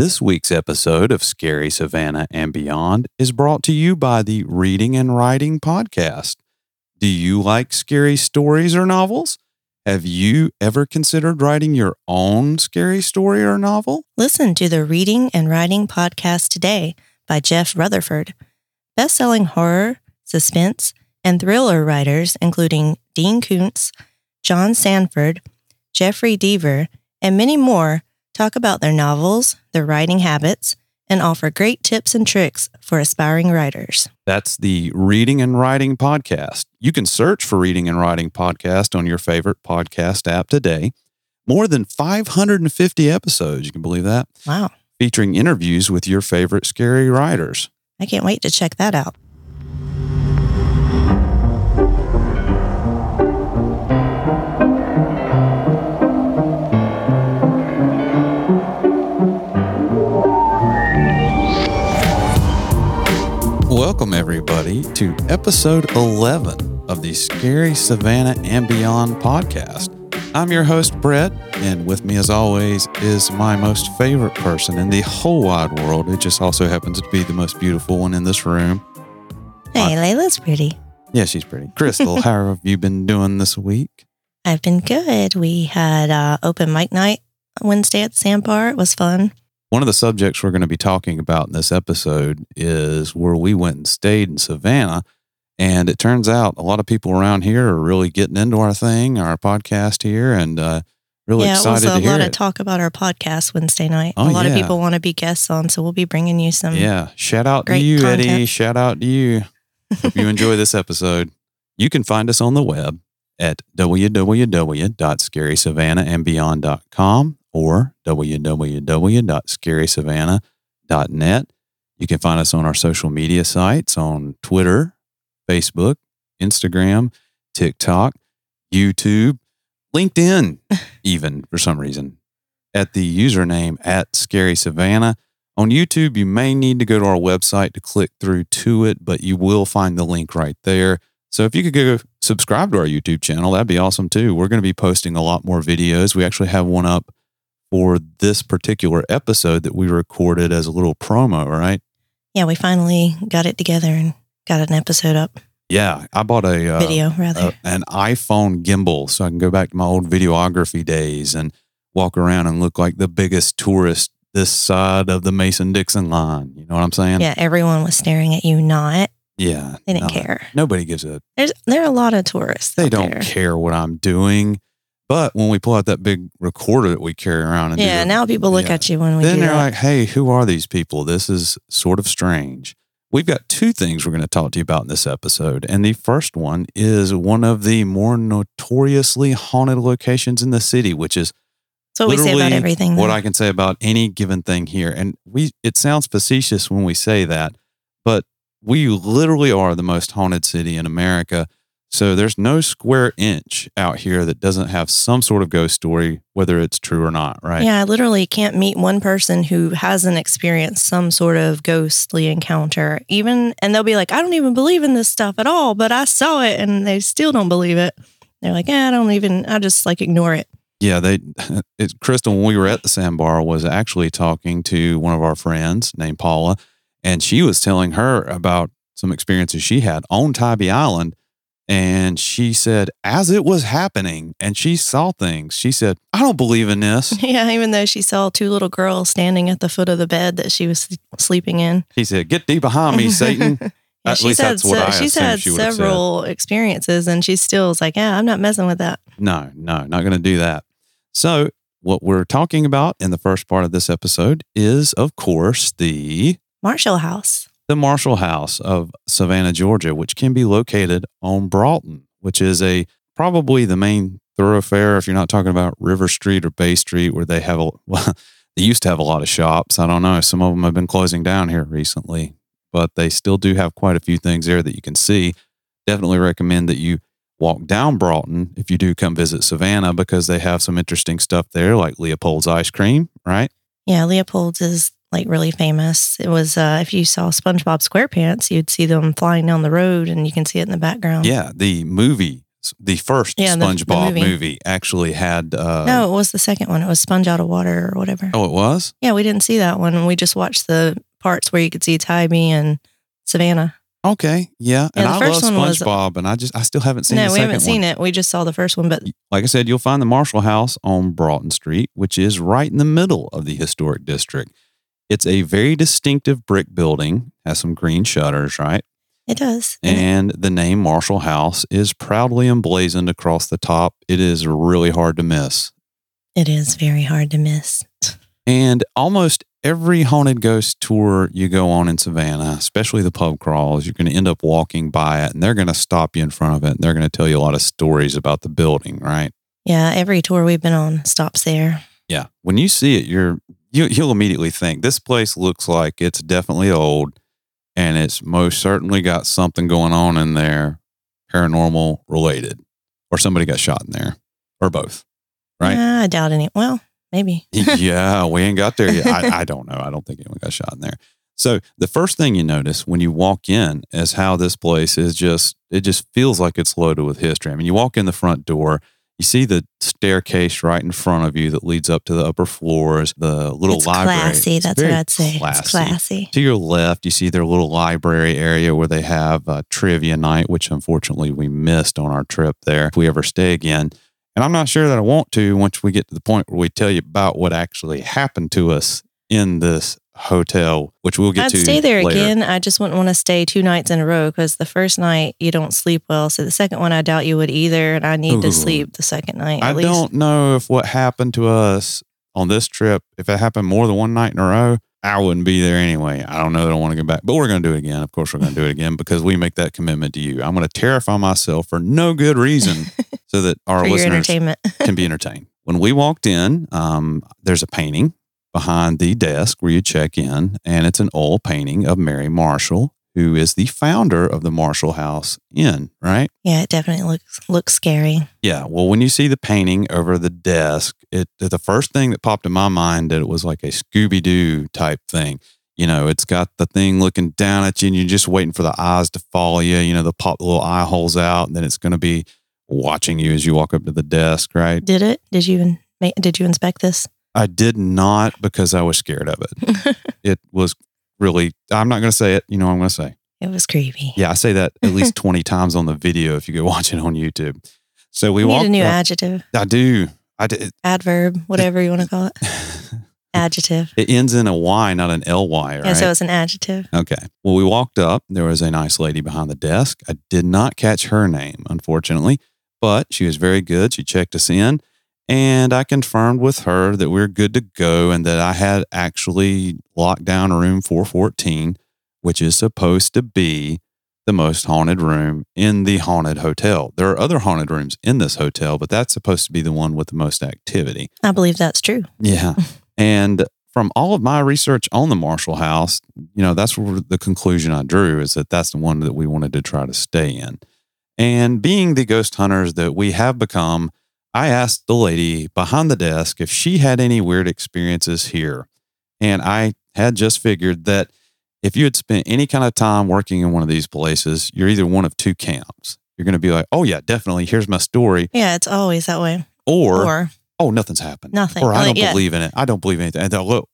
This week's episode of Scary Savannah and Beyond is brought to you by the Reading and Writing Podcast. Do you like scary stories or novels? Have you ever considered writing your own scary story or novel? Listen to the Reading and Writing Podcast today by Jeff Rutherford. Best-selling horror, suspense, and thriller writers including Dean Koontz, John Sandford, Jeffery Deaver, and many more talk about their novels, their writing habits, and offer great tips and tricks for aspiring writers. That's the Reading and Writing Podcast. You can search for Reading and Writing Podcast on your favorite podcast app today. More than 550 episodes, you can believe that, Wow. featuring interviews with your favorite scary writers. I can't wait to check that out. Welcome, everybody, to episode 11 of the Scary Savannah and Beyond podcast. I'm your host, Brett, and with me, as always, is my most favorite person in the whole wide world. It just also happens to be the most beautiful one in this room. Hey, Layla's pretty. Yeah, she's pretty. Crystal, how have you been doing this week? I've been good. We had uh, open mic night Wednesday at the Sandbar. It was fun. One of the subjects we're going to be talking about in this episode is where we went and stayed in Savannah. And it turns out a lot of people around here are really getting into our thing, our podcast here, and uh, really yeah, it excited was a to hear lot of talk about our podcast Wednesday night. Oh, a lot yeah. of people want to be guests on, so we'll be bringing you some. yeah, shout out to you, Eddie. Shout out to you. Hope you enjoy this episode. You can find us on the web at www.scarysavannahandbeyond.com or www.scarysavannah.net. You can find us on our social media sites on Twitter, Facebook, Instagram, TikTok, YouTube, LinkedIn, even for some reason, at the username at Scary Savannah. On YouTube, you may need to go to our website to click through to it, but you will find the link right there. So if you could go subscribe to our YouTube channel, that'd be awesome too. We're going to be posting a lot more videos. We actually have one up for this particular episode that we recorded as a little promo, right? Yeah, we finally got it together and got an episode up, Yeah, I bought a uh, video rather. uh, an iPhone gimbal so I can go back to my old videography days and walk around and look like the biggest tourist this side of the Mason Dixon line. You know what I'm saying? yeah, everyone was staring at you. Not Yeah. they didn't care. Nobody gives a There's there are a lot of tourists. they don't there. care what I'm doing. But when we pull out that big recorder that we carry around and Yeah, the- now people look yeah. at you when we then do they're that. like, hey, who are these people? This is sort of strange. We've got two things we're going to talk to you about in this episode. And the first one is one of the more notoriously haunted locations in the city, which is what we say about everything. what. I can say about any given thing here. And we it sounds facetious when we say that, but we literally are the most haunted city in America. So there's no square inch out here that doesn't have some sort of ghost story, whether it's true or not, right? Yeah, I literally can't meet one person who hasn't experienced some sort of ghostly encounter. Even and they'll be like, I don't even believe in this stuff at all, but I saw it and they still don't believe it. They're like, yeah, I don't even I just like ignore it. Yeah, they it, Crystal when we were at the sandbar was actually talking to one of our friends named Paula, and she was telling her about some experiences she had on Tybee Island. And she said, as it was happening, and she saw things, she said, I don't believe in this. Yeah, even though she saw two little girls standing at the foot of the bed that she was sleeping in. He said, Get thee behind me, Satan. Yeah, At she's least had that's what I she's had she have said. several experiences and she still is like, yeah, I'm not messing with that. No, no, not going to do that. So, what we're talking about in the first part of this episode is, of course, the Marshall House. The Marshall House of Savannah, Georgia, which can be located on Broughton, which is a probably the main thoroughfare if you're not talking about River Street or Bay Street, where they have a well, they used to have a lot of shops. I don't know. Some of them have been closing down here recently, but they still do have quite a few things there that you can see. Definitely recommend that you walk down Broughton if you do come visit Savannah because they have some interesting stuff there, like Leopold's ice cream, right? Yeah, Leopold's is like really famous. It was uh, if you saw SpongeBob SquarePants, you'd see them flying down the road, and you can see it in the background. Yeah, the movie The first Yeah, the- the SpongeBob movie. movie. actually had. Uh, no, it was the second one. It was Sponge Out of Water or whatever. Oh, it was. Yeah, we didn't see that one. We just watched the parts where you could see Tybee and Savannah. Okay, yeah. and the I love one was- SpongeBob, and I just I still haven't seen. no, we haven't seen it. We just saw the first one, but Like I said, you'll find the Marshall House on Broughton Street, which is right in the middle of the historic district. It's a very distinctive brick building, has some green shutters, right? it does. And the name Marshall House is proudly emblazoned across the top. It is really hard to miss. it is very hard to miss. And almost every haunted ghost tour you go on in Savannah, especially the pub crawls, you're going to end up walking by it and they're going to stop you in front of it and they're going to tell you a lot of stories about the building, right? Yeah, every tour we've been on stops there. Yeah. When you see it, you're you, you'll immediately think this place looks like it's definitely old and it's most certainly got something going on in there paranormal related or somebody got shot in there or both. Right. Yeah, I doubt any. Well, maybe. yeah, we ain't got there yet. I, I don't know. I don't think anyone got shot in there. So the first thing you notice when you walk in is how this place is just it just feels like it's loaded with history. I mean, you walk in the front door, you see the staircase right in front of you that leads up to the upper floors, the little it's library. classy. It's That's what I'd say. Classy. It's classy. To your left, you see their little library area where they have a trivia night, which unfortunately we missed on our trip there. If we ever stay again. And I'm not sure that I want to once we get to the point where we tell you about what actually happened to us in this hotel, which we'll get I'd to. stay there later. again. I just wouldn't want to stay two nights in a row because the first night you don't sleep well. So the second one, I doubt you would either. And I need Ooh. to sleep the second night. I At least. don't know if what happened to us on this trip, if it happened more than one night in a row, I wouldn't be there anyway. I don't know that I want to go back, but we're going to do it again. Of course, we're going to do it again because we make that commitment to you. I'm going to terrify myself for no good reason so that our listeners entertainment. can be entertained. When we walked in, um, there's a painting behind the desk where you check in, and it's an oil painting of Mary Marshall, who is the founder of the Marshall House Inn, right? yeah, it definitely looks looks scary. Yeah. Well, when you see the painting over the desk, it the first thing that popped in my mind that it was like a Scooby Doo type thing. You know, it's got the thing looking down at you, and you're just waiting for the eyes to follow you. You know, they'll pop the little eye holes out, and then it's going to be watching you as you walk up to the desk, right? Did it? Did you did you inspect this? I did not because I was scared of it. it was really, I'm not going to say it. You know what I'm going to say? It was creepy. Yeah, I say that at least 20 times on the video if you go watch it on YouTube. So we need walked a new up- adjective, I do. I did. adverb, whatever you want to call it. Adjective. It ends in a Y, not an LY, right? Yeah, so it's an adjective. okay. Well, we walked up. There was a nice lady behind the desk. I did not catch her name, unfortunately, but she was very good. She checked us in, and I confirmed with her that we are good to go and that I had actually locked down room 414, which is supposed to be the most haunted room in the haunted hotel. There are other haunted rooms in this hotel, but that's supposed to be the one with the most activity. I believe that's true. Yeah. and from all of my research on the Marshall House, you know, that's where the conclusion I drew is that that's the one that we wanted to try to stay in. And being the ghost hunters that we have become, I asked the lady behind the desk if she had any weird experiences here. And I had just figured that if you had spent any kind of time working in one of these places, you're either one of two camps. You're going to be like, oh, yeah, definitely. Here's my story. Yeah, it's always that way. Or, Or oh, nothing's happened. Nothing. Or I don't believe in it. I don't believe in anything. And they'll look,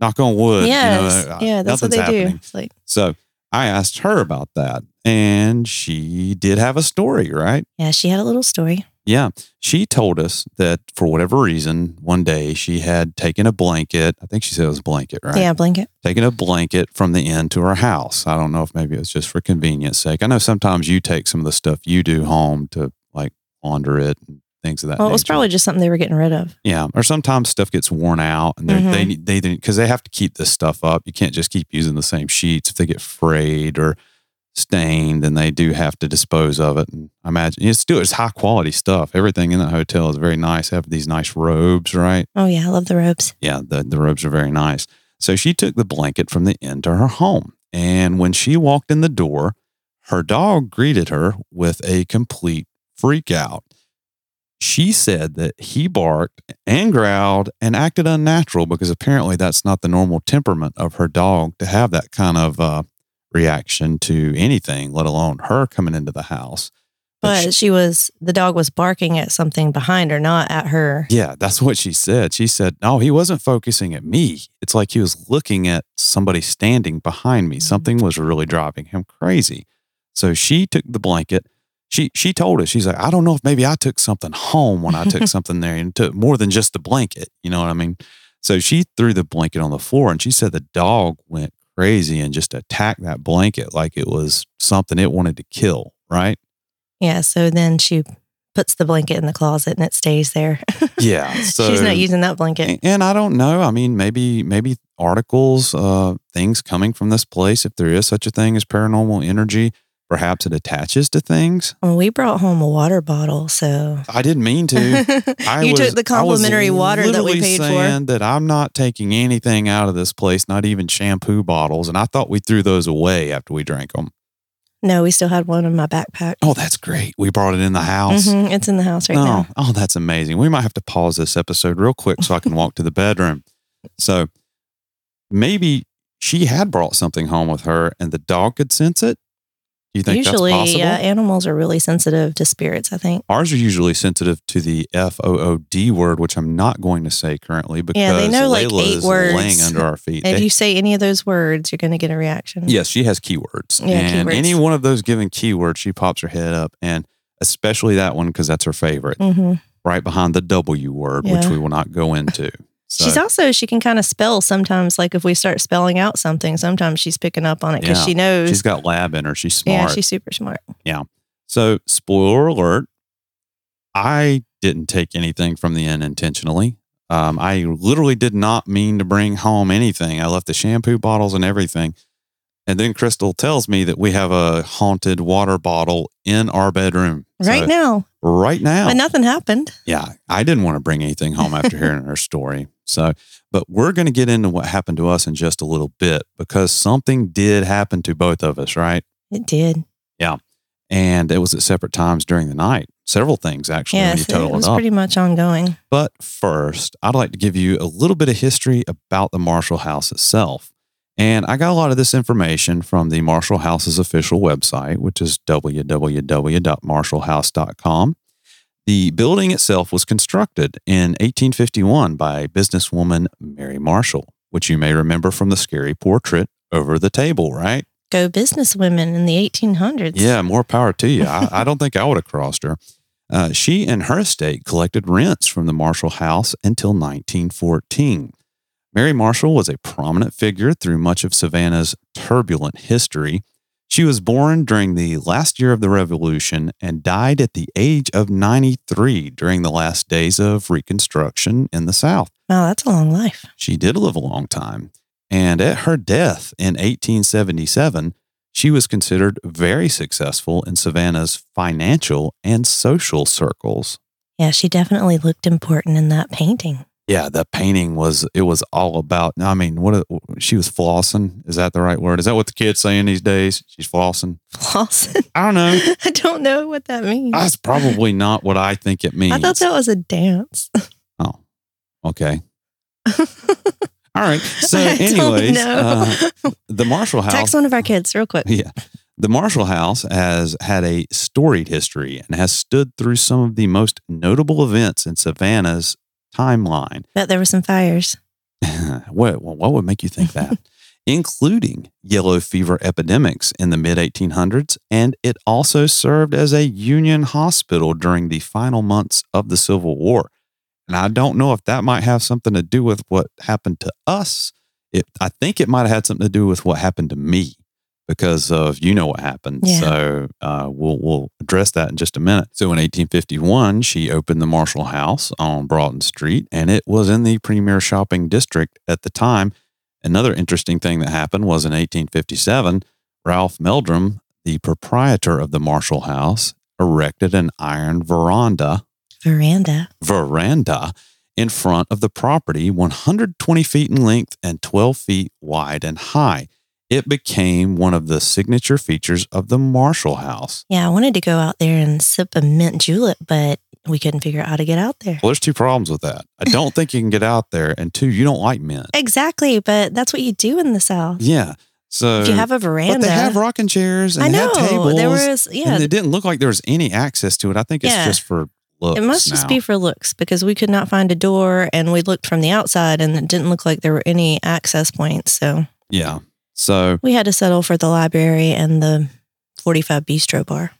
knock on wood. yes, You know, uh, yeah, that's what they do. happening. It's like, So I asked her about that. And she did have a story, right? yeah, she had a little story. Yeah. She told us that for whatever reason, one day she had taken a blanket. I think she said it was a blanket, right? Yeah, blanket. Taken a blanket from the inn to her house. I don't know if maybe it was just for convenience sake. I know sometimes you take some of the stuff you do home to like launder it and things of that Well, it was probably just something they were getting rid of. Yeah, or sometimes stuff gets worn out, and Mhm. they they because they have to keep this stuff up. You can't just keep using the same sheets if they get frayed or stained, and they do have to dispose of it. And I imagine it's still it's high quality stuff. Everything in the hotel is very nice. They have these nice robes, right? Oh yeah, I love the robes. Yeah, the the robes are very nice. So she took the blanket from the inn to her home, and when she walked in the door, her dog greeted her with a complete freak out. She said that he barked and growled and acted unnatural because apparently that's not the normal temperament of her dog to have that kind of uh, reaction to anything, let alone her coming into the house. But she was, the dog was barking at something behind her, not at her. Yeah, that's what she said. She said, No, he wasn't focusing at me. It's like he was looking at somebody standing behind me. Mhm. Something was really driving him crazy. So she took the blanket. She she told us, she's like, I don't know if maybe I took something home when I took something there and took more than just the blanket. You know what I mean? So she threw the blanket on the floor and she said the dog went crazy and just attack that blanket like it was something it wanted to kill, right? Yeah. So then she puts the blanket in the closet and it stays there. Yeah. So She's not using that blanket. And- And I don't know. I mean, maybe maybe articles, uh, things coming from this place, if there is such a thing as paranormal energy, perhaps it attaches to things. Well, we brought home a water bottle. So I didn't mean to. I you was- took the complimentary water that we paid for. That I'm not taking anything out of this place, not even shampoo bottles. And I thought we threw those away after we drank them. No, we still had one in my backpack. Oh, that's great. We brought it in the house. Mhm, It's in the house right oh, now. oh, that's amazing. We might have to pause this episode real quick so I can walk to the bedroom. So maybe she had brought something home with her and the dog could sense it. You think Usually, that's possible? uh, animals are really sensitive to spirits, I think. Ours are usually sensitive to the F O O D word, which I'm not going to say currently because Yeah, they know, like, eight words. laying under our feet. If They- you say any of those words, you're going to get a reaction. Yes, she has keywords. Yeah, and keywords. any one of those given keywords, she pops her head up. And especially that one because that's her favorite, hmm right behind the W word, which we will not go into. So, She's also, she can kind of spell sometimes. Like if we start spelling out something, sometimes she's picking up on it because Yeah. she knows. she's got lab in her. She's smart. yeah, she's super smart. Yeah. So, spoiler alert, I didn't take anything from the inn intentionally. Um, I literally did not mean to bring home anything. I left the shampoo bottles and everything. And then Crystal tells me that we have a haunted water bottle in our bedroom. Right So, now, Right now. but nothing happened. yeah, I didn't want to bring anything home after hearing her story. So, but we're going to get into what happened to us in just a little bit because something did happen to both of us, right? It did. Yeah. And it was at separate times during the night. Several things actually when you Yes, it was it up. pretty much ongoing. But first, I'd like to give you a little bit of history about the Marshall House itself. And I got a lot of this information from the Marshall House's official website, which is www.marshallhouse.com. The building itself was constructed in 1851 by businesswoman Mary Marshall, which you may remember from the scary portrait over the table, right? Go businesswomen in the 1800s. Yeah, more power to you. I, I don't think I would have crossed her. Uh, she and her estate collected rents from the Marshall House until 1914. Mary Marshall was a prominent figure through much of Savannah's turbulent history. She was born during the last year of the Revolution and died at the age of 93 during the last days of Reconstruction in the South. Wow, that's a long life. She did live a long time. And at her death in 1877, she was considered very successful in Savannah's financial and social circles. Yeah, she definitely looked important in that painting. Yeah, the painting was, it was all about, I mean, what, she was flossing. Is that the right word? Is that what the kids saying these days? She's flossing? Flossing. I don't know. I don't know what that means. That's probably not what I think it means. I thought that was a dance. Oh, okay. All right. So, anyways, uh, the Marshall House. Text one of our kids real quick. Yeah. The Marshall House has had a storied history and has stood through some of the most notable events in Savannah's timeline. Bet there were some fires. what, what would make you think that? Including yellow fever epidemics in the mid 1800s, and it also served as a Union hospital during the final months of the Civil War. And I don't know if that might have something to do with what happened to us. It, I think it might have had something to do with what happened to me because of you know what happened. Yeah. So uh, we'll we'll address that in just a minute. So in 1851, she opened the Marshall House on Broughton Street, and it was in the premier shopping district at the time. Another interesting thing that happened was in 1857, Ralph Meldrum, the proprietor of the Marshall House, erected an iron veranda Veranda. veranda in front of the property, 120 feet in length and 12 feet wide and high. It became one of the signature features of the Marshall House. Yeah, I wanted to go out there and sip a mint julep, but we couldn't figure out how to get out there. Well, there's two problems with that. I don't think you can get out there, and two, you don't like mint. Exactly, but that's what you do in the South. Yeah. So if you have a but veranda, they have rocking chairs and I they know tables. there was yeah. and it didn't look like there was any access to it. I think it's Yeah. just for looks. It must just be for looks because we could not find a door and we looked from the outside and it didn't look like there were any access points. So yeah. So we had to settle for the library and the 45 Bistro Bar.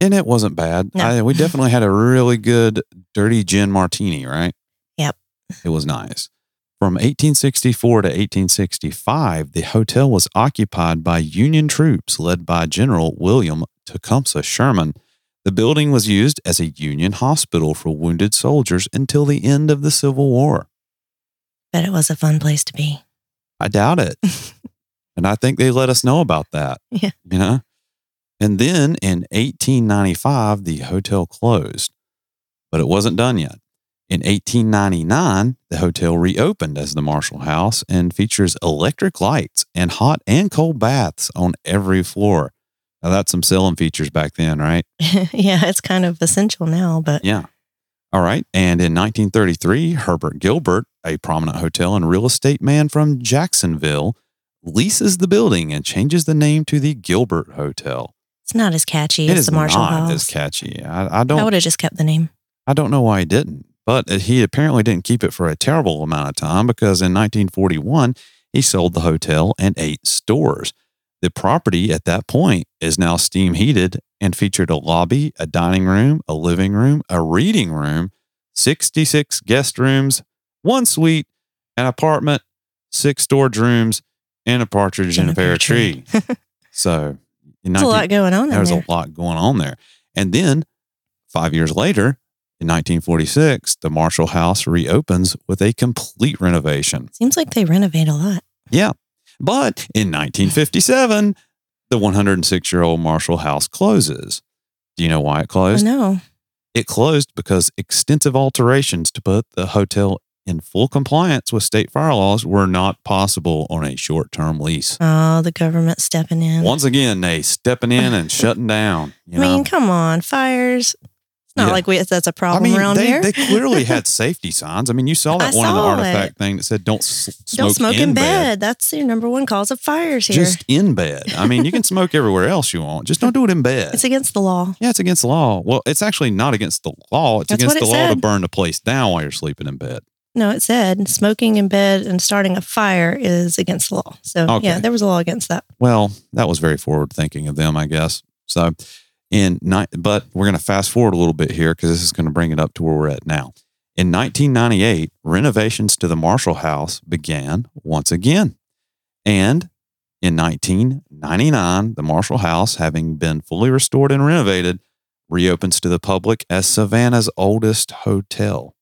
and it wasn't bad. No. I, we definitely had a really good dirty gin martini, right? Yep. It was nice. From 1864 to 1865, the hotel was occupied by Union troops led by General William Tecumseh Sherman. The building was used as a Union hospital for wounded soldiers until the end of the Civil War. But it was a fun place to be. I doubt it. and I think they let us know about that. Yeah. You know? And then in 1895, the hotel closed, but it wasn't done yet. In 1899, the hotel reopened as the Marshall House and features electric lights and hot and cold baths on every floor. Now, that's some selling features back then, right? yeah, it's kind of essential now, but Yeah. All right. And in 1933, Herbert Gilbert, a prominent hotel and real estate man from Jacksonville, leases the building and changes the name to the Gilbert Hotel. it's not as catchy It as is the Marshall not House. as catchy. I, I I don't. I would have just kept the name. I don't know why he didn't, but uh, he apparently didn't keep it for a terrible amount of time because in 1941 he sold the hotel and eight stores. The property at that point is now steam heated and featured a lobby, a dining room, a living room, a reading room, 66 guest rooms, one suite, an apartment, six storage rooms, and a partridge in a pear tree. so, in There's a lot going on in there's there. a lot going on there. And then five years later, in 1946, the Marshall House reopens with a complete renovation. Seems like they renovate a lot. Yeah. But in 1957, the 106 year old Marshall House closes. Do you know why it closed? No. It closed because extensive alterations to put the hotel in full compliance with state fire laws were not possible on a short term lease. Oh, the government stepping in. Once again, they stepping in and shutting down. You I mean, know? come on, fires. It's not Yeah. like we, that's a problem I mean, around they, here. they clearly had safety signs. I mean, you saw that I one in the artifact it. thing that said "Don't s- smoke, Don't smoke in, bed. That's your number one cause of fires here. Just in bed. I mean, you can smoke everywhere else you want. Just don't do it in bed. it's against the law. yeah, it's against the law. Well, it's actually not against the law. It's That's against the it law to burn the place down while you're sleeping in bed. No, it said smoking in bed and starting a fire is against the law. So Okay. yeah, there was a law against that. Well, that was very forward thinking of them, I guess. So, in ni- but we're going to fast forward a little bit here because this is going to bring it up to where we're at now. In 1998, renovations to the Marshall House began once again. And in 1999, the Marshall House, having been fully restored and renovated, reopens to the public as Savannah's oldest hotel.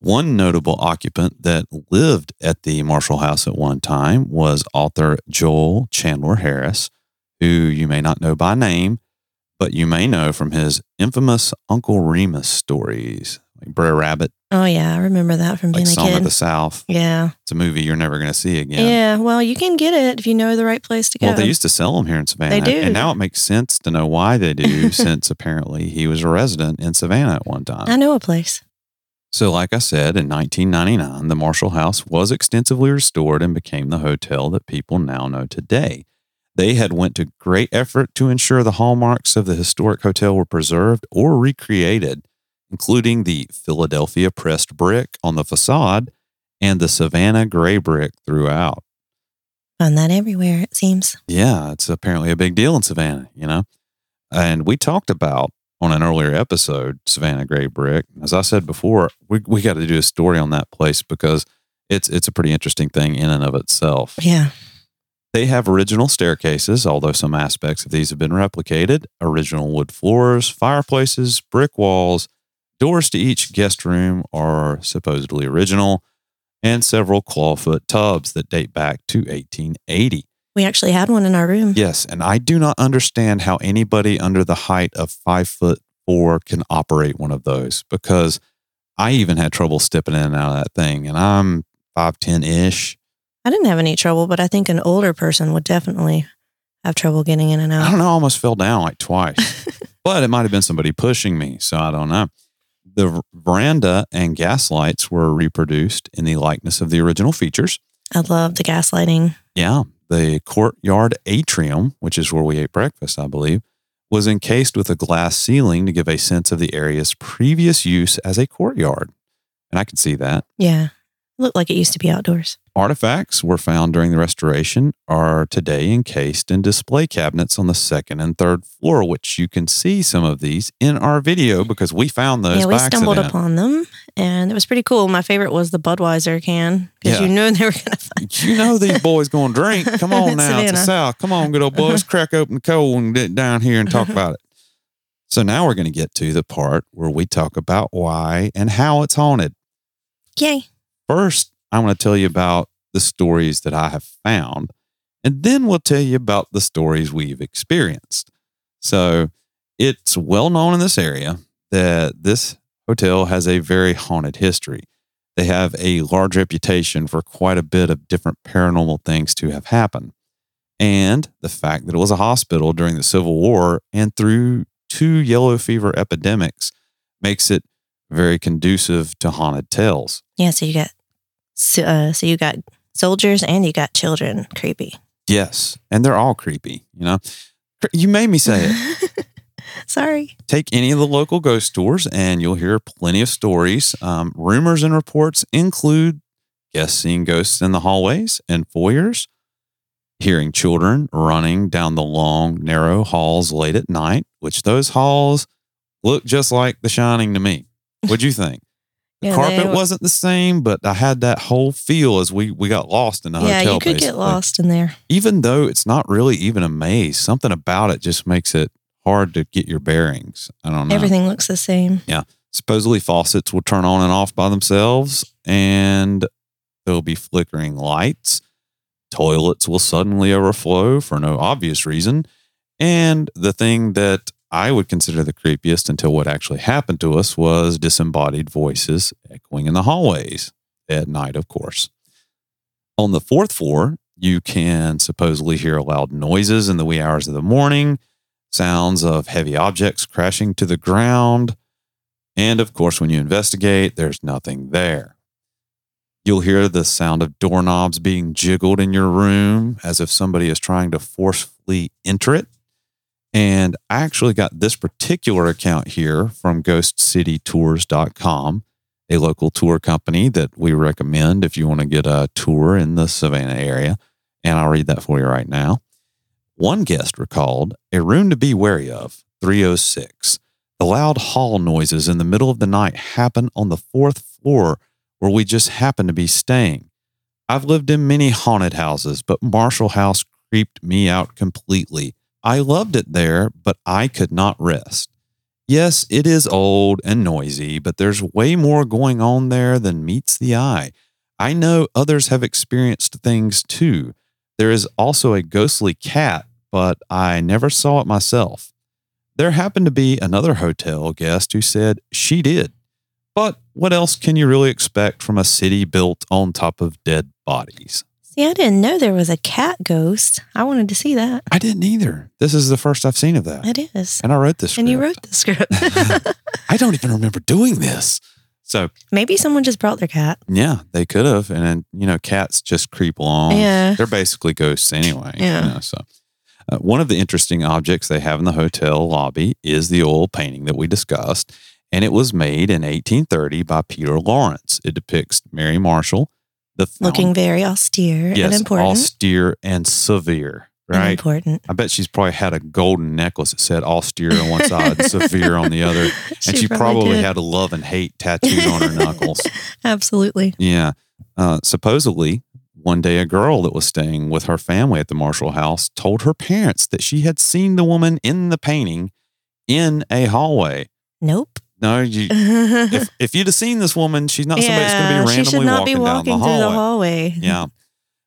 One notable occupant that lived at the Marshall House at one time was author Joel Chandler Harris, who you may not know by name, but you may know from his infamous Uncle Remus stories, like Brer Rabbit, Oh yeah, I remember that from like being a Song kid. of the South. yeah. It's a movie you're never going to see again. yeah, Well, you can get it if you know the right place to go. Well, they used to sell them here in Savannah. They do. And now it makes sense to know why they do, since apparently he was a resident in Savannah at one time. I know a place. So, like I said, in 1999, the Marshall House was extensively restored and became the hotel that people now know today. They had went to great effort to ensure the hallmarks of the historic hotel were preserved or recreated, including the Philadelphia pressed brick on the facade and the Savannah gray brick throughout. Find that everywhere, it seems. Yeah, it's apparently a big deal in Savannah, you know? And we talked about on an earlier episode, Savannah Gray Brick. As I said before, we, we got to do a story on that place because it's it's a pretty interesting thing in and of itself. Yeah. They have original staircases, although some aspects of these have been replicated, original wood floors, fireplaces, brick walls, doors to each guest room are supposedly original, and several clawfoot tubs that date back to 1880. We actually had one in our room. Yes, and I do not understand how anybody under the height of five foot four can operate one of those because I even had trouble stepping in and out of that thing, and I'm five ten ish. I didn't have any trouble, but I think an older person would definitely have trouble getting in and out. I don't know, I almost fell down like twice, but it might have been somebody pushing me, so I don't know. The veranda and gas lights were reproduced in the likeness of the original features. I love the gaslighting. Yeah, the courtyard atrium, which is where we ate breakfast, I believe, was encased with a glass ceiling to give a sense of the area's previous use as a courtyard. And I can see that. Yeah. It looked like it used to be outdoors. Artifacts were found during the restoration are today encased in display cabinets on the second and third floor, which you can see some of these in our video because we found those. yeah, we stumbled accident. upon them and it was pretty cool. My favorite was the Budweiser can because Yeah. you knew they were going to find You know these boys going to drink. Come on now, it's the South. Come on, good old boys, crack open the coal and get down here and talk uh-huh. about it. So now we're going to get to the part where we talk about why and how it's haunted. Yay. First, I want to tell you about the stories that I have found, and then we'll tell you about the stories we've experienced. So, it's well known in this area that this hotel has a very haunted history. They have a large reputation for quite a bit of different paranormal things to have happened. And the fact that it was a hospital during the Civil War and through two yellow fever epidemics makes it very conducive to haunted tales. Yeah. So you got, so, uh, so you got soldiers and you got children. Creepy. Yes. And they're all creepy, you know. You made me say it. Sorry. Take any of the local ghost tours and you'll hear plenty of stories. Um, rumors and reports include guests seeing ghosts in the hallways and foyers, hearing children running down the long, narrow halls late at night, which those halls look just like The Shining to me. What'd you think? The Yeah, carpet were- wasn't the same, but I had that whole feel as we, we got lost in the yeah, hotel. you could get lost in there. even though it's not really even a maze, something about it just makes it hard to get your bearings. I don't know. Everything looks the same. Yeah. Supposedly, faucets will turn on and off by themselves, and there'll be flickering lights. Toilets will suddenly overflow for no obvious reason. And the thing that I would consider the creepiest until what actually happened to us was disembodied voices echoing in the hallways at night, of course. On the fourth floor, you can supposedly hear loud noises in the wee hours of the morning, sounds of heavy objects crashing to the ground. And of course, when you investigate, there's nothing there. You'll hear the sound of doorknobs being jiggled in your room as if somebody is trying to forcefully enter it. And I actually got this particular account here from ghostcitytours.com, a local tour company that we recommend if you want to get a tour in the Savannah area. And I'll read that for you right now. One guest recalled a room to be wary of, 306. The loud hall noises in the middle of the night happen on the fourth floor where we just happen to be staying. I've lived in many haunted houses, but Marshall House creeped me out completely. I loved it there, but I could not rest. Yes, it is old and noisy, but there's way more going on there than meets the eye. I know others have experienced things too. There is also a ghostly cat, but I never saw it myself. There happened to be another hotel guest who said she did. But what else can you really expect from a city built on top of dead bodies? See, I didn't know there was a cat ghost. I wanted to see that. I didn't either. This is the first I've seen of that. It is. And I wrote this. And you wrote the script. I don't even remember doing this. So Maybe someone just brought their cat. yeah, they could have. And then, you know, cats just creep along. Yeah. They're basically ghosts anyway. you Yeah. know, so uh, one of the interesting objects they have in the hotel lobby is the oil painting that we discussed. And it was made in 1830 by Peter Lawrence. It depicts Mary Marshall, the Looking very austere yes, and important. austere and severe, Right, and important. I bet she's probably had a golden necklace that said austere on one side and severe on the other. And she, probably, did. had a love and hate tattooed on her knuckles. Absolutely. Yeah. Uh, supposedly, one day a girl that was staying with her family at the Marshall house told her parents that she had seen the woman in the painting in a hallway. Nope. No, you, if, if you'd have seen this woman, she's not somebody that's going to be randomly she should not walking, be walking down the through hallway. the hallway. Yeah.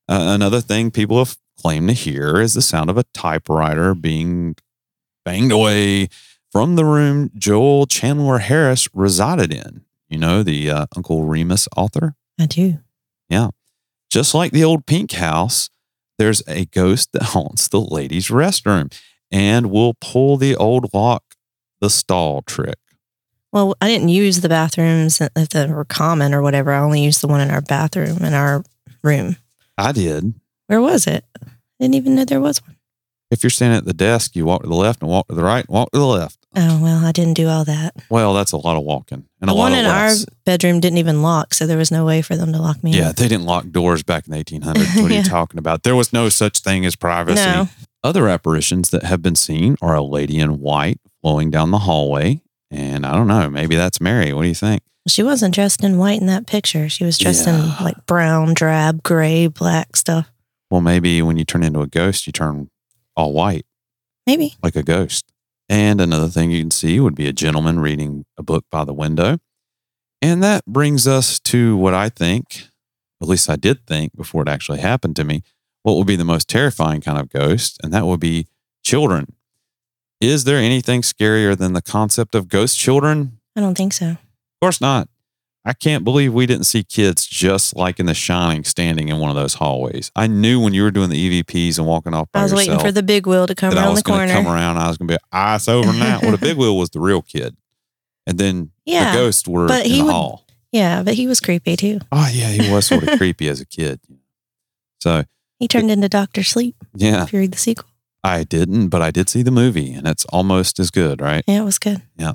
Uh, another thing people have claimed to hear is the sound of a typewriter being banged away from the room Joel Chandler Harris resided in. You know, the uh, Uncle Remus author. I do. Yeah. Just like the old pink house, there's a ghost that haunts the ladies' restroom and will pull the old lock, the stall trick. Well, I didn't use the bathrooms that that were common or whatever. I only used the one in our bathroom in our room. I did. Where was it? I didn't even know there was one. If you're standing at the desk, you walk to the left and walk to the right and walk to the left. Oh, well, I didn't do all that. Well, that's a lot of walking and the a lot one of in lefts. our bedroom didn't even lock, so there was no way for them to lock me Yeah, in. they didn't lock doors back in the 1800s. What are Yeah. you talking about? There was no such thing as privacy. No. Other apparitions that have been seen are a lady in white flowing down the hallway. And I don't know, maybe that's Mary. What do you think? She wasn't dressed in white in that picture. She was dressed Yeah. in like brown, drab, gray, black stuff. Well, maybe when you turn into a ghost, you turn all white Maybe. like a ghost. And another thing you can see would be a gentleman reading a book by the window. And that brings us to what I think, at least I did think before it actually happened to me, what would be the most terrifying kind of ghost, and that would be children. Is there anything scarier than the concept of ghost children? I don't think so. Of course not. I can't believe we didn't see kids just like in The Shining standing in one of those hallways. I knew when you were doing the EVPs and walking off by I was yourself waiting for the big wheel to come around the corner. come around. I was going to be ice over now. well, the big wheel was the real kid, and then Yeah. the ghosts were but in he the would- hall. Yeah, but he was creepy too. Oh yeah, he was sort of creepy as a kid. So He turned into Doctor Sleep yeah, if you read the sequel. I didn't, but I did see the movie, and it's almost as good, right? Yeah, it was good. Yeah.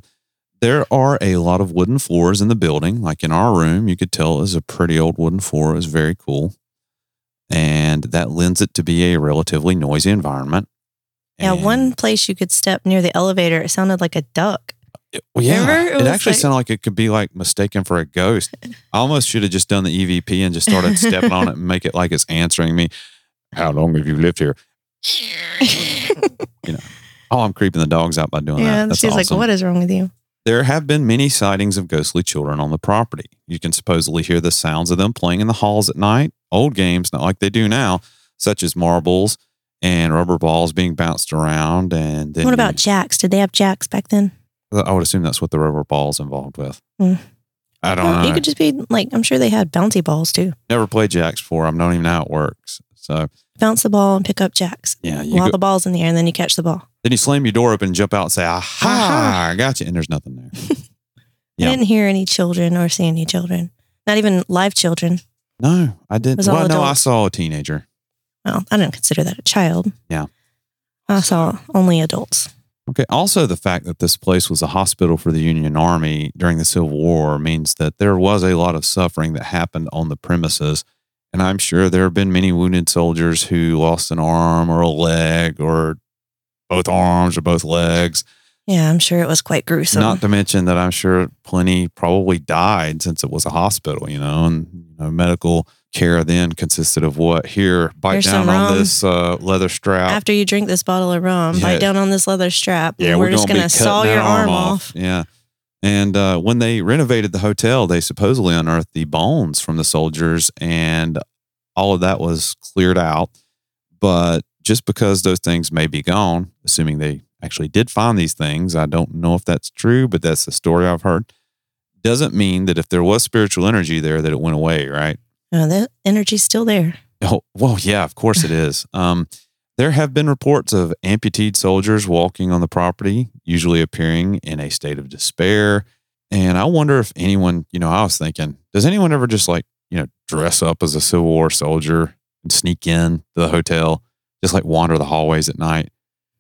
There are a lot of wooden floors in the building. Like in our room, you could tell it was a pretty old wooden floor. It was very cool. And that lends it to be a relatively noisy environment. Yeah, And- one place you could step near the elevator, it sounded like a duck. Well, yeah? It it, actually like- sounded like it could be like mistaken for a ghost. I almost should have just done the EVP and just started stepping on it and make it like it's answering me. How long have you lived here? Oh, I'm creeping the dogs out by doing yeah, that. That's she's like, "What is wrong with you?" There have been many sightings of ghostly children on the property. You can supposedly hear the sounds of them playing in the halls at night. Old games, not like they do now, such as marbles and rubber balls being bounced around. And then what about you- jacks? Did they have jacks back then? I would assume that's what the rubber ball's involved with. Hmm. I don't Well, know. You could just be like, I'm sure they had bouncy balls too. Never played jacks before. I don't even know how it works. So Bounce the ball and pick up jacks yeah, while go, the ball's in the air, and then you catch the ball. then you slam your door open and jump out and say, "Aha! Aha. I got you!" And there's nothing there. I didn't hear any children or see any children, not even live children. No, I didn't. Well, no, I saw a teenager. Well, I didn't consider that a child. Yeah. I saw only adults. Okay. Also, the fact that this place was a hospital for the Union Army during the Civil War means that there was a lot of suffering that happened on the premises. And I'm sure there have been many wounded soldiers who lost an arm or a leg or both arms or both legs. Yeah, I'm sure it was quite gruesome. Not to mention that I'm sure plenty probably died since it was a hospital, you know, and you know, medical care then consisted of what? Here, bite Here's down on rum. this uh, leather strap. After you drink this bottle of rum, Yeah. bite down on this leather strap. and we're, just gonna going to saw your that arm off. Yeah. And uh, when they renovated the hotel, they supposedly unearthed the bones from the soldiers, and all of that was cleared out. But just because those things may be gone, assuming they actually did find these things, I don't know if that's true, but that's the story I've heard. Doesn't mean that if there was spiritual energy there, that it went away, right? Uh, the energy's still there. Oh, well, yeah, of course it is. Um, there have been reports of amputee soldiers walking on the property, usually appearing in a state of despair. And I wonder if anyone, you know, I was thinking, does anyone ever just like, you know, dress up as a Civil War soldier and sneak in to the hotel, just like wander the hallways at night?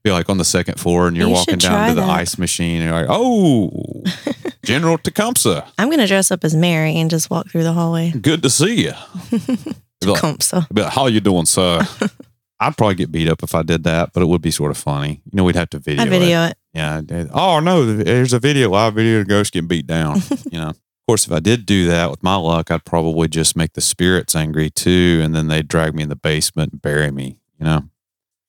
Be like on the second floor and you're You walking down to the that. ice machine and you're like, oh, General Tecumseh, I'm going to dress up as Mary and just walk through the hallway. good to see you. Like, Tecumseh. But how you doing, sir? I'd probably get beat up if I did that, but it would be sort of funny. You know, we'd have to video. I It. video it. Yeah. Did. Oh no, there's a video, live video of ghosts getting beat down. you know. Of course, if I did do that with my luck, I'd probably just make the spirits angry too, and then they'd drag me in the basement and bury me. You know,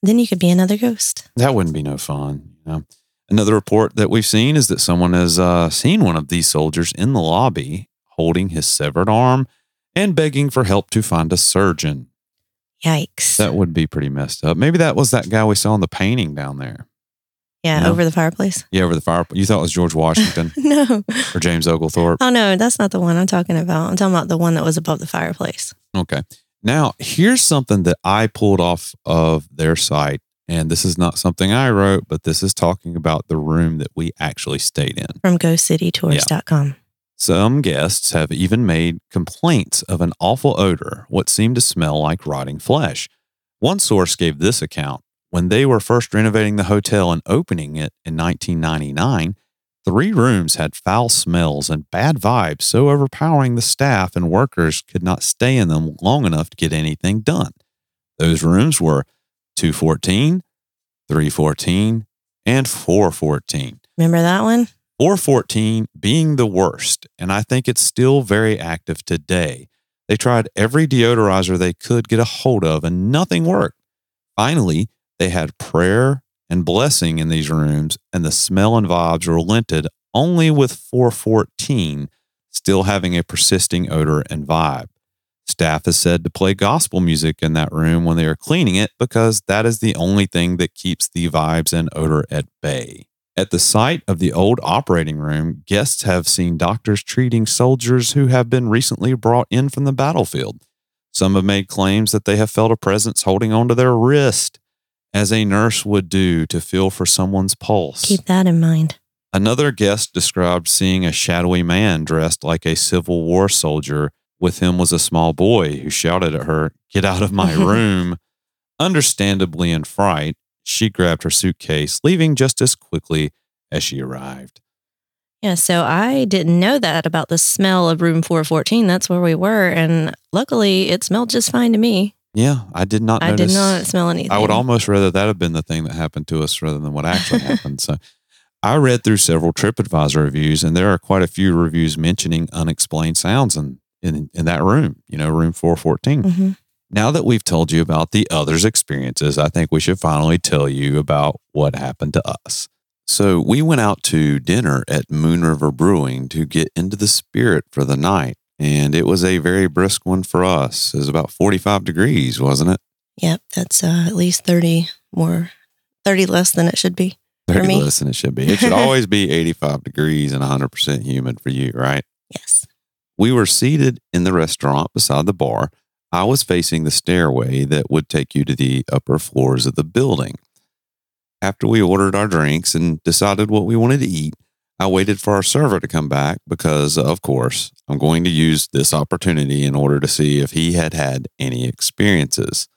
Then you could be another ghost. that wouldn't be no fun. You know. Another report that we've seen is that someone has uh, seen one of these soldiers in the lobby holding his severed arm and begging for help to find a surgeon. Yikes. That would be pretty messed up. Maybe that was that guy we saw in the painting down there. yeah, no. over the fireplace. Yeah, over the fireplace. You thought it was George Washington no. or James Oglethorpe. Oh, no, that's not the one I'm talking about. I'm talking about the one that was above the fireplace. Okay. Now, here's something that I pulled off of their site. And this is not something I wrote, but this is talking about the room that we actually stayed in. From ghostcitytours.com. Some guests have even made complaints of an awful odor, what seemed to smell like rotting flesh. One source gave this account when they were first renovating the hotel and opening it in 1999. Three rooms had foul smells and bad vibes so overpowering the staff and workers could not stay in them long enough to get anything done. Those rooms were 214, 314, and 414. Remember that one? 414 being the worst, and I think it's still very active today. They tried every deodorizer they could get a hold of, and nothing worked. Finally, they had prayer and blessing in these rooms, and the smell and vibes relented only with 414 still having a persisting odor and vibe. Staff is said to play gospel music in that room when they are cleaning it because that is the only thing that keeps the vibes and odor at bay. At the site of the old operating room, guests have seen doctors treating soldiers who have been recently brought in from the battlefield. Some have made claims that they have felt a presence holding onto their wrist, as a nurse would do to feel for someone's pulse. Keep that in mind. Another guest described seeing a shadowy man dressed like a Civil War soldier. With him was a small boy who shouted at her, Get out of my room. Understandably in fright, she grabbed her suitcase, leaving just as quickly as she arrived. Yeah, so I didn't know that about the smell of room 414. That's where we were. And luckily, it smelled just fine to me. Yeah, I did not I notice. did not smell anything. I would almost rather that have been the thing that happened to us rather than what actually happened. So I read through several TripAdvisor reviews, and there are quite a few reviews mentioning unexplained sounds in, in, in that room, you know, room 414. Mhm. Now that we've told you about the others' experiences, I think we should finally tell you about what happened to us. So we went out to dinner at Moon River Brewing to get into the spirit for the night. And it was a very brisk one for us. It was about 45 degrees, wasn't it? Yep, that's uh, at least 30 more, 30 less than it should be. 30 me. less than it should be. It should always be 85 degrees and 100% humid for you, right? Yes. We were seated in the restaurant beside the bar. I was facing the stairway that would take you to the upper floors of the building. After we ordered our drinks and decided what we wanted to eat, I waited for our server to come back because, of course, I'm going to use this opportunity in order to see if he had had any experiences.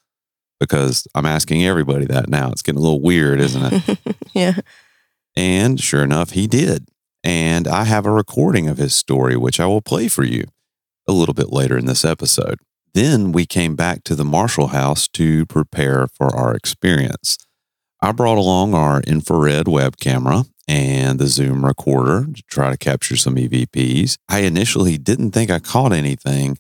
Because I'm asking everybody that now. It's getting a little weird, isn't it? yeah. And sure enough, he did. And I have a recording of his story, which I will play for you a little bit later in this episode. Then we came back to the Marshall house to prepare for our experience. I brought along our infrared web camera and the Zoom recorder to try to capture some EVPs. I initially didn't think I caught anything,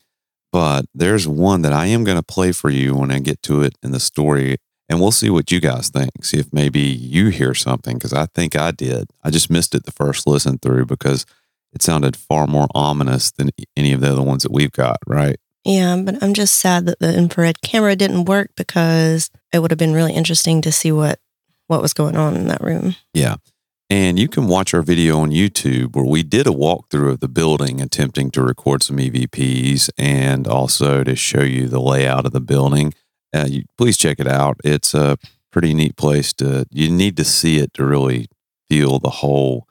but there's one that I am going to play for you when I get to it in the story. And we'll see what you guys think. See if maybe you hear something because I think I did. I just missed it the first listen through because it sounded far more ominous than any of the other ones that we've got, right? Yeah, but I'm just sad that the infrared camera didn't work because it would have been really interesting to see what what was going on in that room. Yeah. And you can watch our video on YouTube where we did a walkthrough of the building, attempting to record some EVPs and also to show you the layout of the building. Uh, you, please check it out. It's a pretty neat place to, you need to see it to really feel the whole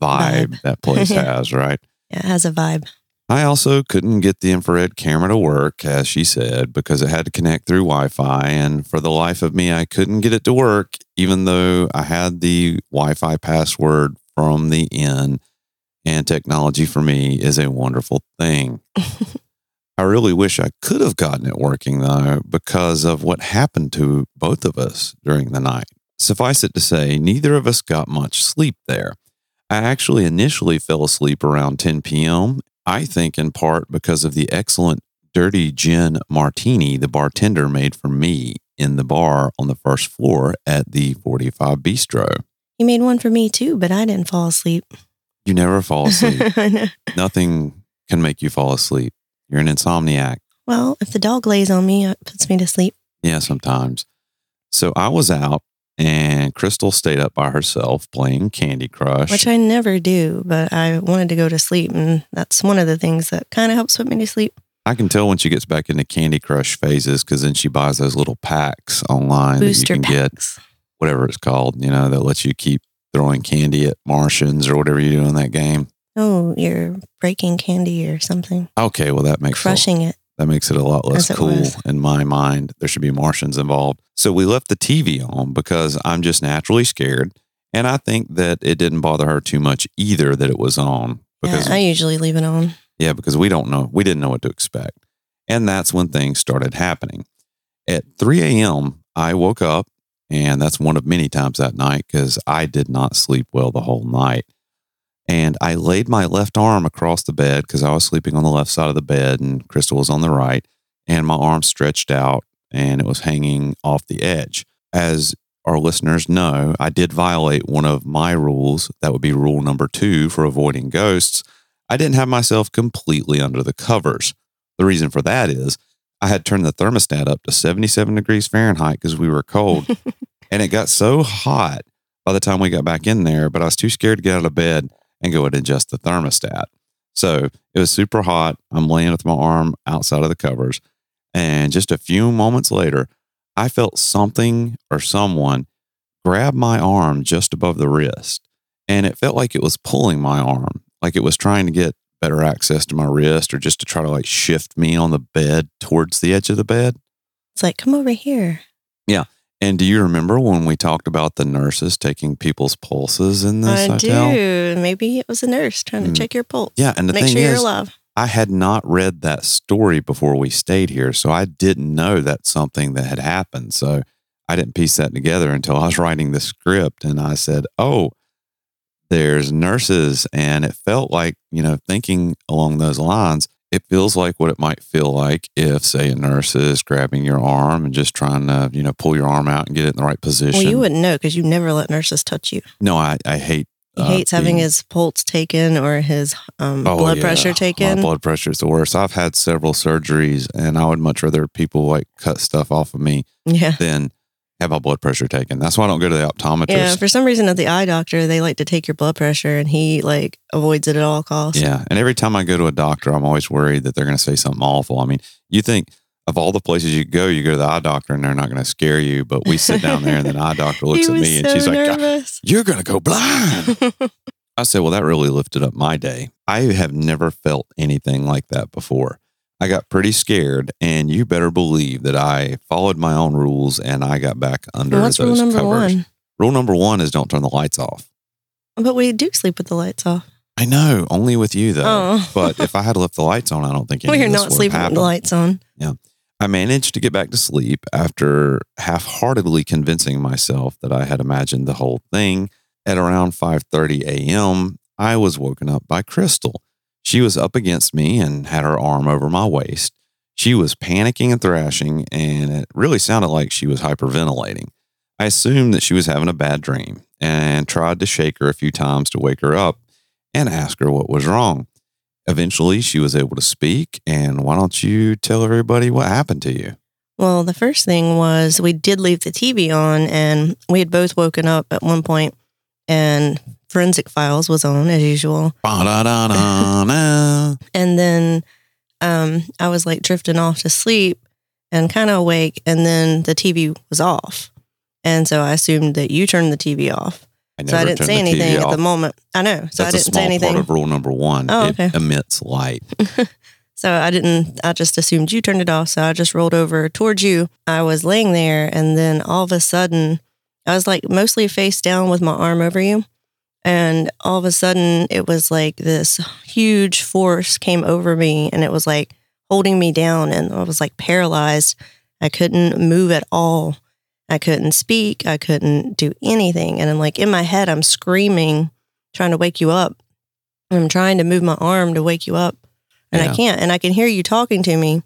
vibe, Vibe. that place has, right? Yeah, it has a vibe. I also couldn't get the infrared camera to work, as she said, because it had to connect through Wi Fi. And for the life of me, I couldn't get it to work, even though I had the Wi Fi password from the inn. And technology for me is a wonderful thing. I really wish I could have gotten it working, though, because of what happened to both of us during the night. Suffice it to say, neither of us got much sleep there. I actually initially fell asleep around 10 p.m. I think in part because of the excellent dirty gin martini the bartender made for me in the bar on the first floor at the 45 Bistro. He made one for me too, but I didn't fall asleep. You never fall asleep. Nothing can make you fall asleep. You're an insomniac. Well, if the dog lays on me, it puts me to sleep. Yeah, sometimes. So I was out and Crystal stayed up by herself playing Candy Crush. which I never do, but I wanted to go to sleep. And that's one of the things that kind of helps put me to sleep. I can tell when she gets back into Candy Crush phases because then she buys those little packs online Booster that you can get, whatever it's called, you know, that lets you keep throwing candy at Martians or whatever you do in that game. Oh, you're breaking candy or something, Okay, well, that makes crushing it. That makes it a lot less cool in my mind. There should be Martians involved. So we left the TV on because I'm just naturally scared. And I think that it didn't bother her too much either that it was on because yeah, I usually leave it on. yeah, because we don't know. We didn't know what to expect. And that's when things started happening. At 3 a.m., I woke up, and that's one of many times that night because I did not sleep well the whole night. And I laid my left arm across the bed because I was sleeping on the left side of the bed and Crystal was on the right. And my arm stretched out and it was hanging off the edge. As our listeners know, I did violate one of my rules. That would be rule number two for avoiding ghosts. I didn't have myself completely under the covers. The reason for that is I had turned the thermostat up to 77 degrees Fahrenheit because we were cold. and it got so hot by the time we got back in there, but I was too scared to get out of bed and go and adjust the thermostat. So it was super hot. I'm laying with my arm outside of the covers. And just a few moments later, I felt something or someone grab my arm just above the wrist. And it felt like it was pulling my arm, like it was trying to get better access to my wrist or just to try to like shift me on the bed towards the edge of the bed. It's like, come over here. And do you remember when we talked about the nurses taking people's pulses in this I hotel? do. Maybe it was a nurse trying to Mm. check your pulse. Yeah, and the Make thing sure you're is, alive. I had not read that story before we stayed here, so I didn't know that's something that had happened. So I didn't piece that together until I was writing the script, and I said, "Oh, there's nurses," and it felt like you know, thinking along those lines. It feels like what it might feel like if, say, a nurse is grabbing your arm and just trying to, you know, pull your arm out and get it in the right position. Well, you wouldn't know because you never let nurses touch you. No, I, I hate. He uh, hates having being- his pulse taken or his um, Oh, blood yeah. pressure My taken. blood pressure is the worst. I've had several surgeries, and I would much rather people like cut stuff off of me yeah. than have my blood pressure taken. That's why I don't go to the optometrist. Yeah. For some reason, at the eye doctor, they like to take your blood pressure and he like avoids it at all costs. Yeah. And every time I go to a doctor, I'm always worried that they're going to say something awful. I mean, you think of all the places you go, you go to the eye doctor and they're not going to scare you. But we sit down there and the eye doctor looks at me and so she's like, ah, You're going to go blind. I said, Well, that really lifted up my day. I have never felt anything like that before. I got pretty scared, and you better believe that I followed my own rules and I got back under What's those rule number covers. one? Rule number one is don't turn the lights off. But we do sleep with the lights off. I know, only with you though. Oh. But if I had left the lights on, I don't think any We're not sleeping with the lights on. Yeah, I managed to get back to sleep after half-heartedly convincing myself that I had imagined the whole thing. At around 5:30 a.m., I was woken up by Crystal. She was up against me and had her arm over my waist. She was panicking and thrashing, and it really sounded like she was hyperventilating. I assumed that she was having a bad dream and tried to shake her a few times to wake her up and ask her what was wrong. Eventually, she was able to speak. And why don't you tell everybody what happened to you? Well, the first thing was we did leave the TV on and we had both woken up at one point and Forensic Files was on as usual. And then um, I was like drifting off to sleep and kind of awake. And then the TV was off. And so I assumed that you turned the TV off. I So I didn't say anything at the moment. I know. So That's I a didn't small say anything. part of rule number one. Oh, it emits light. So I didn't, I just assumed you turned it off. So I just rolled over towards you. I was laying there and then all of a sudden, I was like mostly face down with my arm over you. And all of a sudden, it was like this huge force came over me and it was like holding me down and I was like paralyzed. I couldn't move at all. I couldn't speak. I couldn't do anything. And I'm like in my head, I'm screaming, trying to wake you up. I'm trying to move my arm to wake you up and Yeah. I can't. And I can hear you talking to me.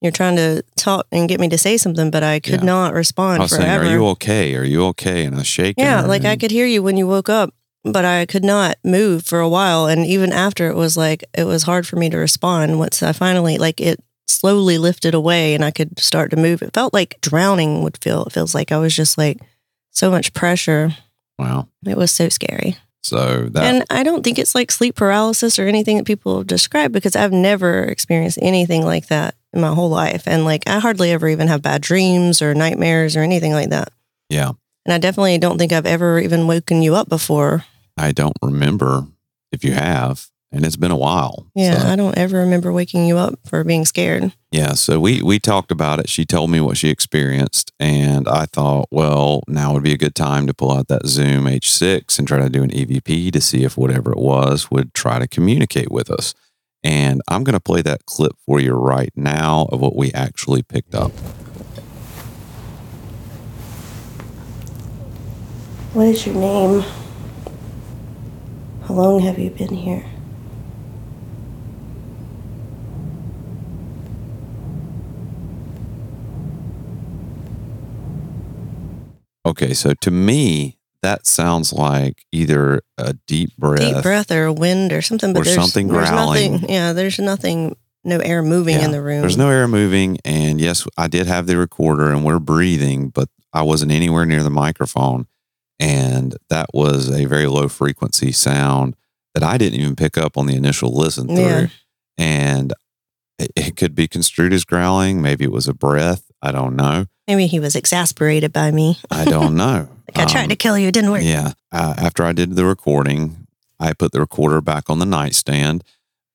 You're trying to talk and get me to say something, but I could Yeah. not I respond was saying. Are you okay? Are you okay? And I was shaking. yeah, like I could hear you when you woke up, but I could not move for a while. And even after, it was like it was hard for me to respond. Once I finally, like, it slowly lifted away and I could start to move. It felt like drowning would feel. It feels like I was just like so much pressure. Wow. It was so scary. So that And I don't think it's like sleep paralysis or anything that people describe because I've never experienced anything like that in my whole life. And like I hardly ever even have bad dreams or nightmares or anything like that. yeah, And I definitely don't think I've ever even woken you up before. I don't remember if you have. and it's been a while. Yeah, So, I don't ever remember waking you up for being scared. yeah. So we we talked about it. She told me what she experienced, and I thought, well, now would be a good time to pull out that Zoom H6 and try to do an EVP to see if whatever it was would try to communicate with us. And I'm going to play that clip for you right now of what we actually picked up. What is your name? How long have you been here? Okay, so to me, that sounds like either a deep breath. Deep breath or a wind or something, but Or there's, something there's growling. nothing. Yeah, there's nothing, no air moving Yeah, in the room. There's no air moving. And yes, I did have the recorder and we're breathing, but I wasn't anywhere near the microphone. And that was a very low frequency sound that I didn't even pick up on the initial listen through. Yeah. And it, it could be construed as growling. Maybe it was a breath. I don't know. Maybe he was exasperated by me. I don't know. Like I tried Um, to kill you, it didn't work. Yeah. Uh, after I did the recording, I put the recorder back on the nightstand.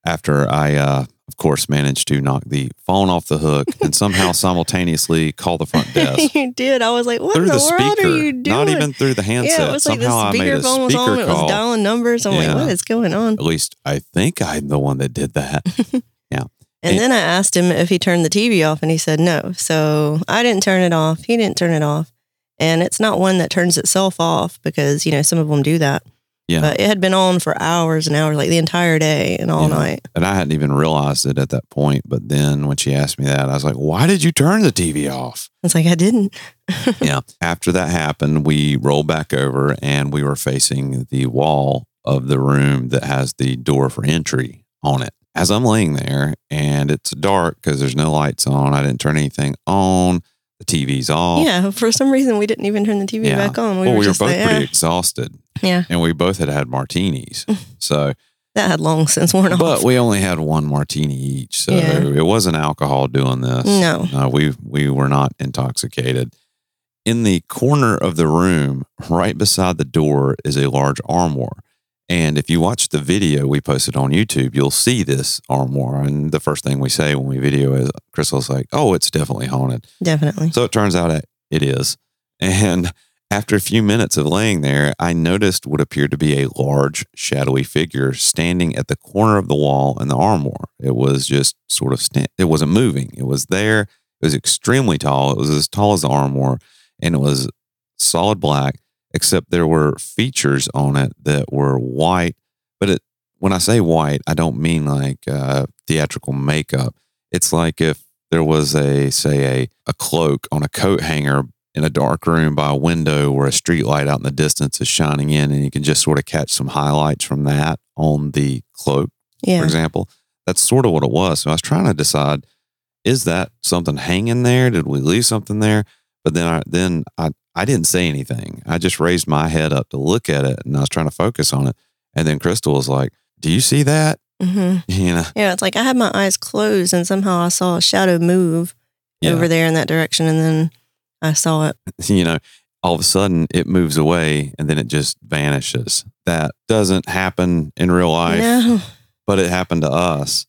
After I, uh, of course, managed to knock the phone off the hook and somehow simultaneously call the front desk you did. I was like, what through in the, the world speaker, are you doing? not even through the handset. yeah, it was like somehow the I made a speakerphone was speaker on. It was dialing numbers. I'm Yeah. like, what is going on? At least I think I'm the one that did that. Yeah. And Hey. then I asked him if he turned the TV off, and he said no. So I didn't turn it off. He didn't turn it off. And it's not one that turns itself off because, you know, some of them do that. Yeah. But it had been on for hours and hours, like the entire day and all Yeah. night. and I hadn't even realized it at that point. But then when she asked me that, I was like, why did you turn the TV off? It's like, I didn't. yeah. After that happened, we rolled back over and we were facing the wall of the room that has the door for entry on it. As I'm laying there and it's dark because there's no lights on, I didn't turn anything on. The TV's off. Yeah. For some reason, we didn't even turn the TV Yeah. back on. We well, were we were just both like, pretty "Eh." exhausted Yeah. and we both had had martinis. so, That had long since worn off. but we only had one martini each. So Yeah. it wasn't alcohol doing this. No. No, we we were not intoxicated. In the corner of the room, right beside the door, is a large armoire. And if you watch the video we posted on YouTube, you'll see this armoire. And the first thing we say when we video is Crystal's like, "Oh, it's definitely haunted." Definitely. So it turns out it- it is. And after a few minutes of laying there, I noticed what appeared to be a large, shadowy figure standing at the corner of the wall in the armoire. It was just sort of, stand- it wasn't moving. It was there. It was extremely tall. It was as tall as the armoire and it was solid black, except there were features on it that were white. But it, when I say white, I don't mean like uh, theatrical makeup. It's like if there was a say a a cloak on a coat hanger in a dark room by a window where a street light out in the distance is shining in and you can just sort of catch some highlights from that on the cloak yeah. for example that's sort of what it was so i was trying to decide is that something hanging there did we leave something there but then i then i i didn't say anything i just raised my head up to look at it and i was trying to focus on it and then crystal was like do you see that hmm you know Yeah. It's like I had my eyes closed and somehow I saw a shadow move Yeah. over there in that direction. And then I saw it. you know, all of a sudden it moves away and then it just vanishes. That doesn't happen in real life, No. but it happened to us.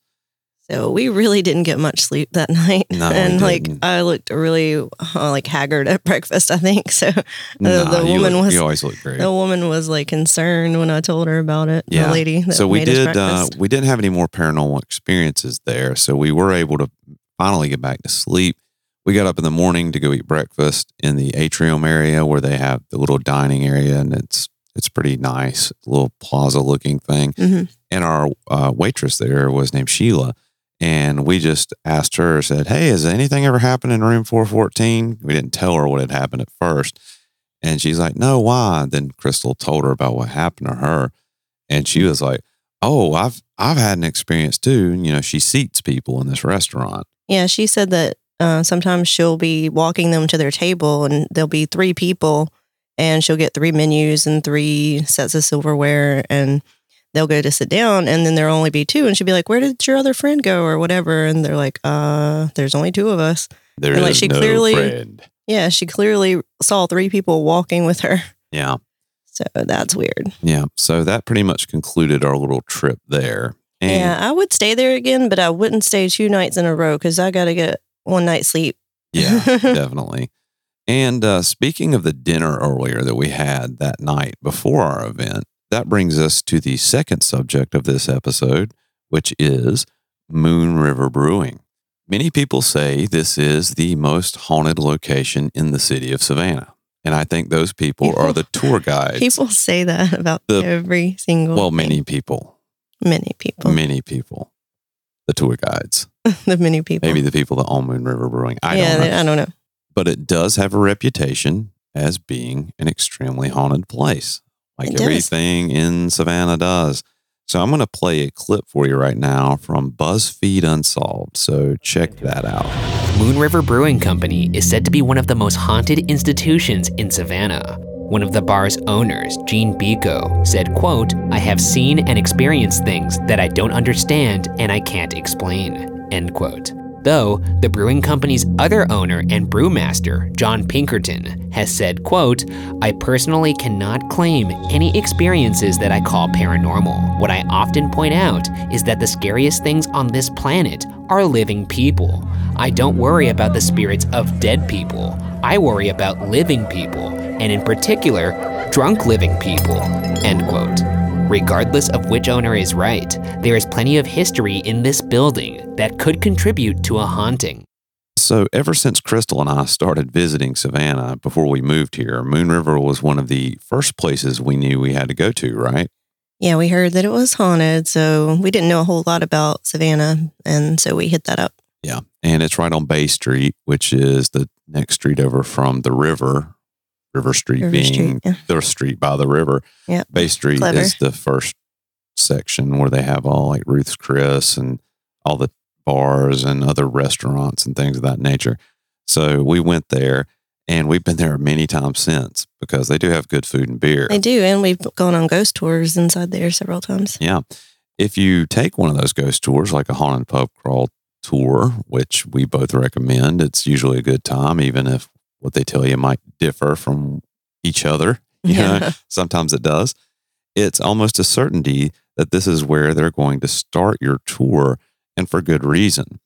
So we really didn't get much sleep that night. No, and like. I looked really uh, like haggard at breakfast, I think. So Nah, the woman look- was- you always look great. the woman was like concerned when I told her about it. Yeah. The lady that so we did uh, we didn't have any more paranormal experiences there. So we were able to finally get back to sleep. We got up in the morning to go eat breakfast in the atrium area where they have the little dining area and it's it's pretty nice, little plaza looking thing. Mhm. and our uh, waitress there was named Sheila. And we just asked her, said, Hey, has anything ever happened in room 414? We didn't tell her what had happened at first. And she's like, No, why? Then Crystal told her about what happened to her. And she was like, Oh, I've I've had an experience too. And, you know, she seats people in this restaurant. Yeah, she said that uh, sometimes she'll be walking them to their table and there'll be three people and she'll get three menus and three sets of silverware and they'll go to sit down and then there'll only be two and she'll be like, Where did your other friend go or whatever? And they're like, Uh, there's only two of us. There And, like, she no clearly- friend. Yeah, she clearly saw three people walking with her. Yeah. So that's weird. Yeah. So that pretty much concluded our little trip there. And yeah, I would stay there again, but I wouldn't stay two nights in a row because I got to get one night sleep. Yeah, definitely. And uh, speaking of the dinner earlier that we had that night before our event, that brings us to the second subject of this episode, which is Moon River Brewing. Many people say this is the most haunted location in the city of Savannah. And I think those people, are the tour guides. People say that about The- every single. well, thing. many people, many people, many people, the tour guides, the many people. maybe the people that own Moon River Brewing. I yeah, don't know. I don't know. but it does have a reputation as being an extremely haunted place, like It does. everything in Savannah does. So I'm going to play a clip for you right now from BuzzFeed Unsolved. So check that out. Moon River Brewing Company is said to be one of the most haunted institutions in Savannah. One of the bar's owners, Gene Beeco, said, quote, I have seen and experienced things that I don't understand and I can't explain, end quote. Though, the brewing company's other owner and brewmaster, John Pinkerton, has said, quote, I personally cannot claim any experiences that I call paranormal. What I often point out is that the scariest things on this planet are living people. I don't worry about the spirits of dead people. I worry about living people, and in particular, drunk living people. End quote. Regardless of which owner is right, there is plenty of history in this building that could contribute to a haunting. So, ever since Crystal and I started visiting Savannah before we moved here, Moon River was one of the first places we knew we had to go to, right? Yeah, we heard that it was haunted, so we didn't know a whole lot about Savannah, and so we hit that up. Yeah. And it's right on Bay Street, which is the next street over from the river, River Street River being Street, yeah. the street by the river. Yeah. Bay Street Clever. is the first section where they have all like Ruth's Chris and all the bars and other restaurants and things of that nature. So we went there and we've been there many times since because they do have good food and beer. They do, and we've gone on ghost tours inside there several times. Yeah. If you take one of those ghost tours, like a haunted pub crawl tour, which we both recommend, it's usually a good time, even if what they tell you might differ from each other. You know, sometimes it does. It's almost a certainty that this is where they're going to start your tour and for good reason.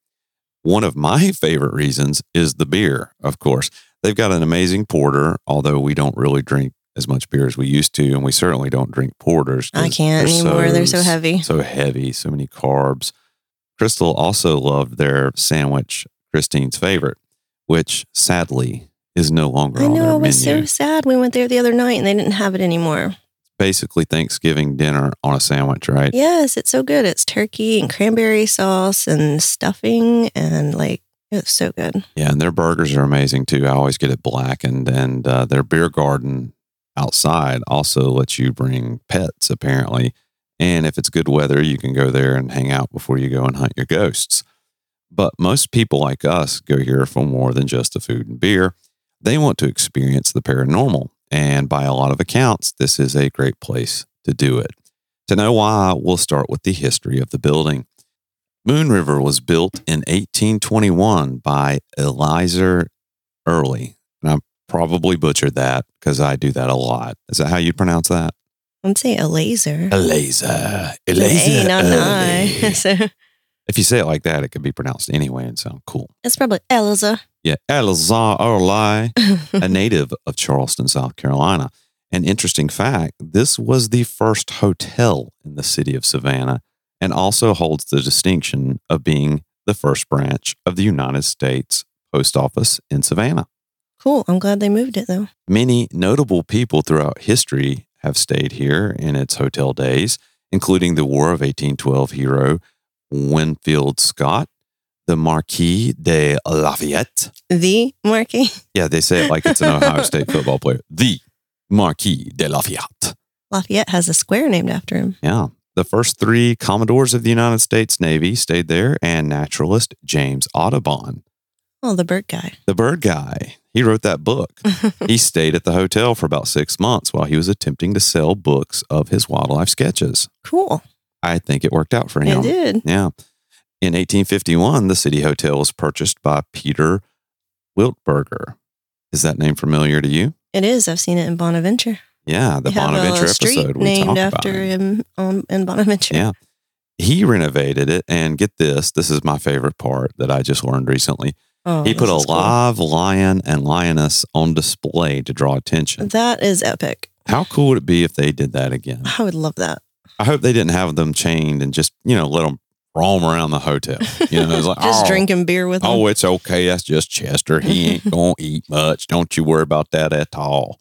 One of my favorite reasons is the beer, of course. They've got an amazing porter, although we don't really drink as much beer as we used to, and we certainly don't drink porters. I can't anymore. They're so heavy. So heavy, so many carbs. Crystal also loved their sandwich, Christine's favorite, which sadly is no longer I on know. their I was menu. so sad. We went there the other night and they didn't have it anymore. Basically, Thanksgiving dinner on a sandwich, right? Yes, it's so good. It's turkey and cranberry sauce and stuffing and like it's so good. Yeah, and their burgers are amazing too. I always get it blackened, and uh, their beer garden outside also lets you bring pets apparently. And if it's good weather, you can go there and hang out before you go and hunt your ghosts. But most people like us go here for more than just the food and beer. They want to experience the paranormal. And by a lot of accounts, this is a great place to do it. To know why, we'll start with the history of the building. Moon River was built in 1821 by Eliza Early. And I probably butchered that because I do that a lot. Is that how you pronounce that? I'd say a laser. Eliza. An A, not so If you say it like that, it could be pronounced anyway and sound cool. it's probably Eliza. Yeah, Eliza Early, a native of Charleston, South Carolina. An interesting fact this was the first hotel in the city of Savannah and also holds the distinction of being the first branch of the United States Post Office in Savannah. cool. I'm glad they moved it though. Many notable people throughout history have stayed here in its hotel days, including the War of 1812 hero Winfield Scott, the Marquis de Lafayette. The Marquis. Yeah, they say it like it's an Ohio State football player. The Marquis de Lafayette. Lafayette has a square named after him. Yeah. The first three Commodores of the United States Navy stayed there, and naturalist James Audubon, Oh, the bird guy. the bird guy. He wrote that book. he stayed at the hotel for about six months while he was attempting to sell books of his wildlife sketches. Cool. I think it worked out for him. It did. Yeah. In 1851, the city hotel was purchased by Peter Wiltberger. Is that name familiar to you? It is. I've seen it in Bonaventure. Yeah, the Bonaventure episode we named talked after him on in Bonaventure. Yeah. He renovated it, and get this this is my favorite part that I just learned recently. Oh, he put a is cool. live lion and lioness on display to draw attention. That is epic. How cool would it be if they did that again? I would love that. I hope they didn't have them chained and just, you know, let them roam around the hotel. You know, it's like, Just oh, drinking beer with them. Oh, it's okay. That's just Chester. He ain't going to eat much. Don't you worry about that at all.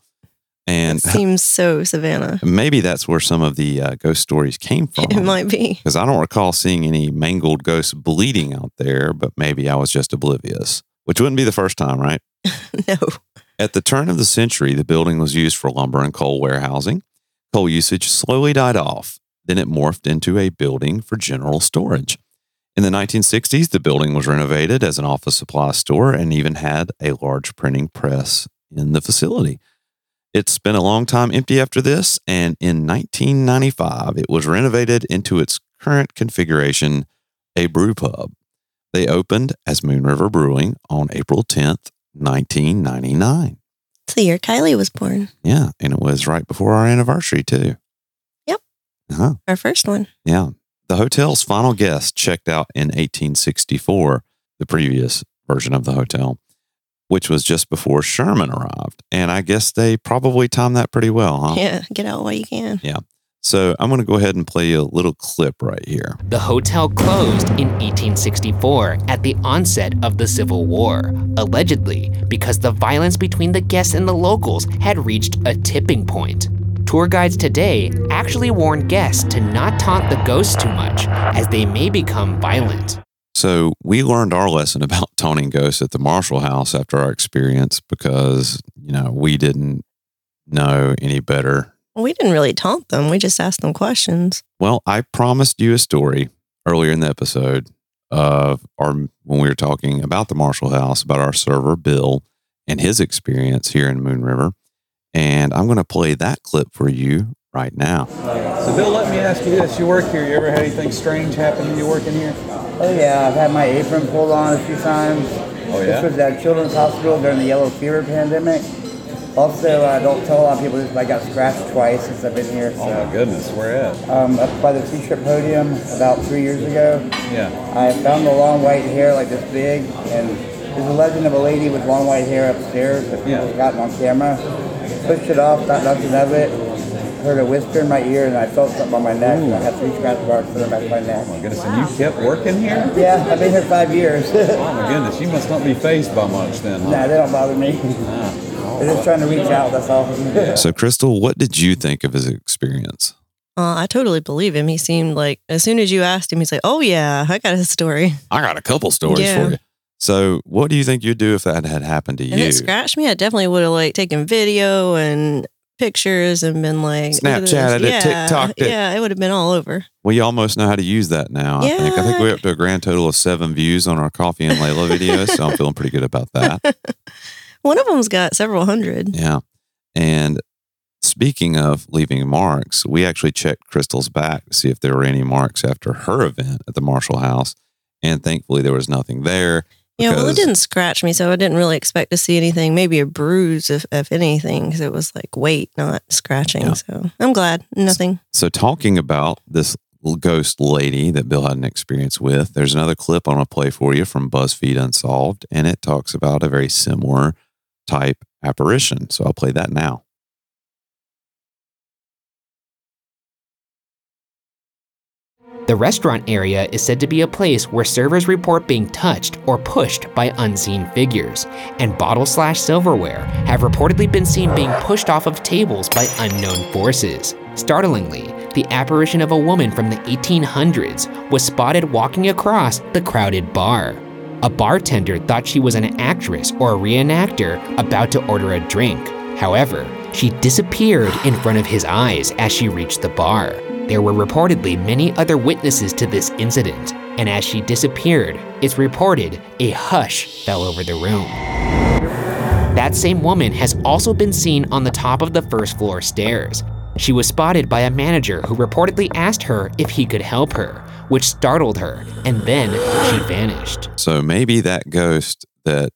And It seems so Savannah. maybe that's where some of the uh, ghost stories came from. It might be. Because I don't recall seeing any mangled ghosts bleeding out there, but maybe I was just oblivious, which wouldn't be the first time, right? No. At the turn of the century, the building was used for lumber and coal warehousing. Coal usage slowly died off. Then it morphed into a building for general storage. In the 1960s, the building was renovated as an office supply store and even had a large printing press in the facility. It's been a long time empty after this, and in 1995, it was renovated into its current configuration, a brew pub. They opened as Moon River Brewing on April 10th, 1999. It's the year Kylie was born. Yeah, and it was right before our anniversary too. Yep. Uh-huh. Our first one. Yeah. The hotel's final guest checked out in 1864, the previous version of the hotel, which was just before Sherman arrived. And I guess they probably timed that pretty well, huh? Yeah, get out while you can. Yeah. So I'm going to go ahead and play you a little clip right here. The hotel closed in 1864 at the onset of the Civil War, allegedly because the violence between the guests and the locals had reached a tipping point. Tour guides today actually warn guests to not taunt the ghosts too much, as they may become violent. So we learned our lesson about taunting ghosts at the Marshall House after our experience because, you know, we didn't know any better We didn't really taunt them. We just asked them questions. Well, I promised you a story earlier in the episode of our when we were talking about the Marshall House, about our server Bill and his experience here in Moon River. And I'm going to play that clip for you right now. So, Bill, let me ask you this: You work here. You ever had anything strange happen when you working here? Oh yeah, I've had my apron pulled on a few times. Oh, yeah? This was at Children's Hospital during the yellow fever pandemic. Also, I don't tell a lot of people this, but I got scratched twice since I've been here. So, Oh my goodness, where at? um, up by the t-shirt podium about three years ago, Yeah. I found a long white hair like this big, and there's a legend of a lady with long white hair upstairs that people Yeah. gotten on camera. Pushed it off, thought nothing of it. Heard a whisper in my ear, and I felt something on my neck. And I had three scratch marks on the back of my neck. Oh my goodness, and you kept working here? Yeah, I've been here five years. Oh my goodness, you must not be fazed by much then, huh? Nah, they don't bother me. Ah. They're just trying to reach out, that's all. So, Crystal, what did you think of his experience? Uh, I totally believe him. He seemed like, as soon as you asked him, he's like, oh, yeah, I got a story. I got a couple stories Yeah. for you. So, what do you think you'd do if that had happened to And you? it scratched me. I definitely would have like taken video and pictures and been like, look at this. Snapchatted it, yeah, TikToked it. Yeah, it would have been all over. We almost know how to use that now. I think. I think we're up to a grand total of seven views on our Coffee and Layla videos, so I'm feeling pretty good about that. One of them's got several hundred. Yeah. And speaking of leaving marks, we actually checked Crystal's back to see if there were any marks after her event at the Marshall House. And thankfully, there was nothing there. Yeah, well, it didn't scratch me, so I didn't really expect to see anything. Maybe a bruise, if, if anything, because it was like weight, not scratching. Yeah. So I'm glad. Nothing. So, talking about this ghost lady that Bill had an experience with, there's another clip I'm going to play for you from BuzzFeed Unsolved, and it talks about a very similar type apparition. So, I'll play that now. The restaurant area is said to be a place where servers report being touched or pushed by unseen figures, and bottle slash silverware have reportedly been seen being pushed off of tables by unknown forces. Startlingly, the apparition of a woman from the 1800s was spotted walking across the crowded bar. A bartender thought she was an actress or a reenactor about to order a drink. However, she disappeared in front of his eyes as she reached the bar. There were reportedly many other witnesses to this incident, and as she disappeared, it's reported a hush fell over the room. That same woman has also been seen on the top of the first floor stairs. She was spotted by a manager who reportedly asked her if he could help her, which startled her, and then she vanished. So, maybe that ghost that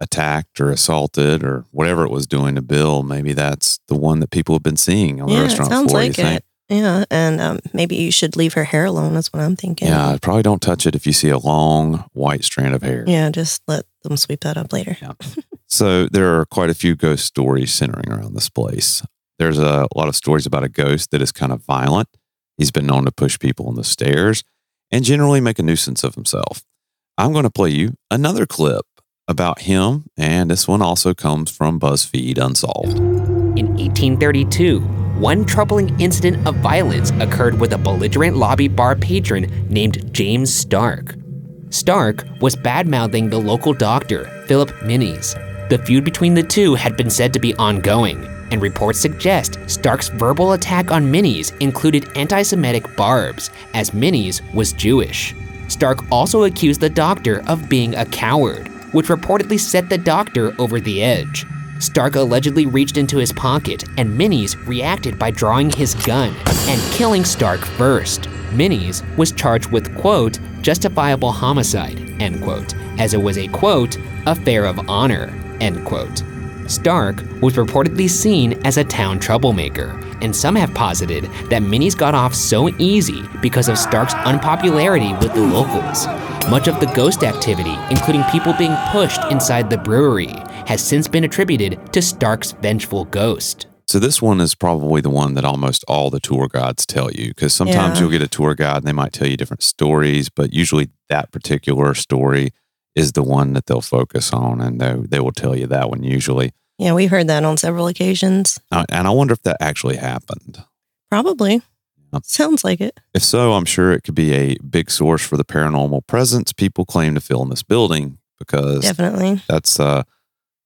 attacked or assaulted or whatever it was doing to Bill, maybe that's the one that people have been seeing on the Yeah, it restaurant sounds floor. like you think? Yeah, and um, maybe you should leave her hair alone. That's what I'm thinking. Yeah, probably don't touch it if you see a long white strand of hair. Yeah, just let them sweep that up later. Yeah. So there are quite a few ghost stories centering around this place. There's a lot of stories about a ghost that is kind of violent. He's been known to push people on the stairs and generally make a nuisance of himself. I'm going to play you another clip about him, and this one also comes from BuzzFeed Unsolved. In 1832, one troubling incident of violence occurred with a belligerent lobby bar patron named James Stark. Stark was bad mouthing the local doctor, Philip Minis. The feud between the two had been said to be ongoing, and reports suggest Stark's verbal attack on Minis included anti Semitic barbs, as Minis was Jewish. Stark also accused the doctor of being a coward, which reportedly set the doctor over the edge. Stark allegedly reached into his pocket, and Minis reacted by drawing his gun and killing Stark first. Minis was charged with, quote, justifiable homicide, end quote, as it was a, quote, affair of honor, end quote. Stark was reportedly seen as a town troublemaker, and some have posited that Minis got off so easy because of Stark's unpopularity with the locals. Much of the ghost activity, including people being pushed inside the brewery, has since been attributed to Stark's vengeful ghost. So this one is probably the one that almost all the tour guides tell you because sometimes Yeah. you'll get a tour guide and they might tell you different stories, but usually that particular story is the one that they'll focus on and they, they will tell you that one usually. Yeah, we've heard that on several occasions. Uh, and I wonder if that actually happened. Probably. Sounds like it. If so, I'm sure it could be a big source for the paranormal presence people claim to feel in this building because Definitely. that's uh,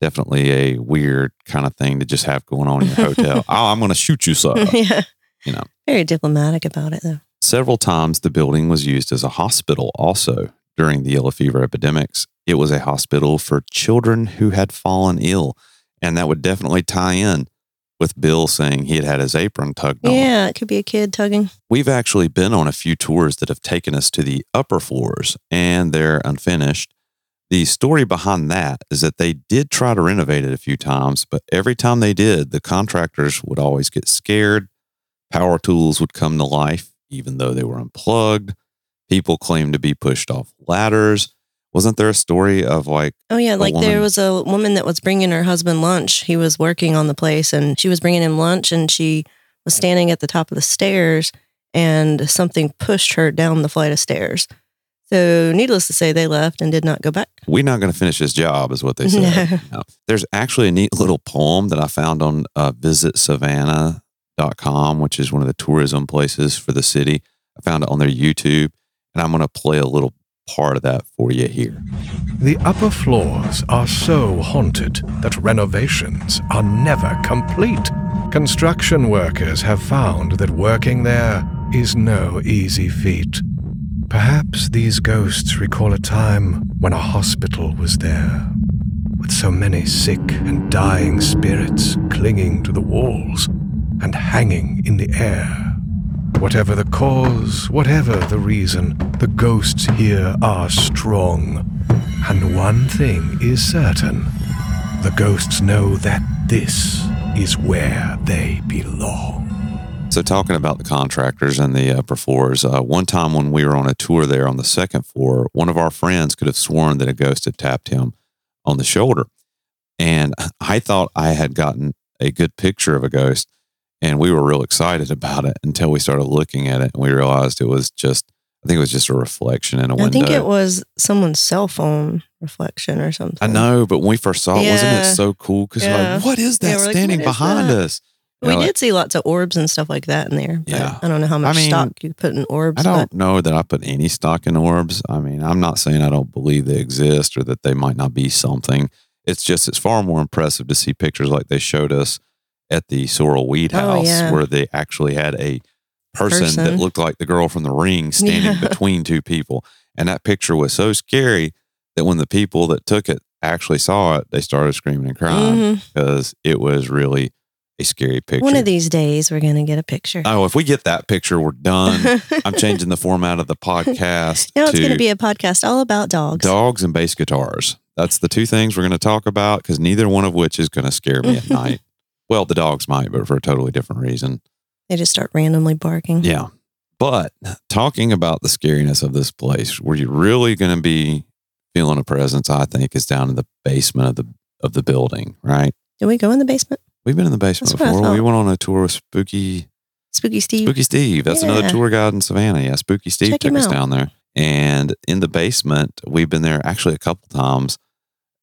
definitely a weird kind of thing to just have going on in your hotel. oh, I'm going to shoot you, sir. yeah. You know. Very diplomatic about it, though. Several times the building was used as a hospital also during the yellow fever epidemics. It was a hospital for children who had fallen ill. And that would definitely tie in with Bill saying he had had his apron tugged on. Yeah, it could be a kid tugging. We've actually been on a few tours that have taken us to the upper floors and they're unfinished. The story behind that is that they did try to renovate it a few times, but every time they did, the contractors would always get scared. Power tools would come to life, even though they were unplugged. People claimed to be pushed off ladders. Wasn't there a story of like, Oh, yeah. Like woman- there was a woman that was bringing her husband lunch. He was working on the place and she was bringing him lunch and she was standing at the top of the stairs and something pushed her down the flight of stairs. So, needless to say, they left and did not go back. we're not going to finish this job, is what they said. No. There's actually a neat little poem that I found on uh, visitsavannah.com, which is one of the tourism places for the city. I found it on their YouTube, and I'm going to play a little part of that for you here. The upper floors are so haunted that renovations are never complete. Construction workers have found that working there is no easy feat. Perhaps these ghosts recall a time when a hospital was there, with so many sick and dying spirits clinging to the walls and hanging in the air. Whatever the cause, whatever the reason, the ghosts here are strong. And one thing is certain the ghosts know that this is where they belong. So, talking about the contractors and the upper floors, uh, one time when we were on a tour there on the second floor, one of our friends could have sworn that a ghost had tapped him on the shoulder. And I thought I had gotten a good picture of a ghost, and we were real excited about it until we started looking at it and we realized it was just, I think it was just a reflection in a I window. I think it was someone's cell phone reflection or something. I know, but when we first saw it, wasn't it so cool? Because Yeah. like, what is that we're like, standing behind that? us? You We know, like, did see lots of orbs and stuff like that in there. but Yeah. I don't know how much mean, stock you put in orbs. I don't but know that I put any stock in orbs. I mean, I'm not saying I don't believe they exist or that they might not be something. It's just it's far more impressive to see pictures like they showed us at the Sorrel Weed Oh, House, yeah. where they actually had a person, that looked like the girl from the ring standing Yeah. between two people. And that picture was so scary that when the people that took it actually saw it, they started screaming and crying Mhm. because it was really a scary picture. one of these days we're going to get a picture. Oh, if we get that picture, we're done. I'm changing the format of the podcast now it's going to be a podcast all about dogs. dogs and bass guitars. That's the two things we're going to talk about because neither one of which is going to scare me at night. Well, the dogs might, but for a totally different reason. They just start randomly barking. Yeah. But talking about the scariness of this place, where you're really going to be feeling a presence, I think, is down in the basement of the of the building, right? Did we go in the basement? We've been in the basement That's before. We went on a tour with Spooky Spooky Steve. Spooky Steve. That's another tour guide in Savannah. Yeah, Spooky Steve Check took us out. down there. And in the basement, we've been there actually a couple times.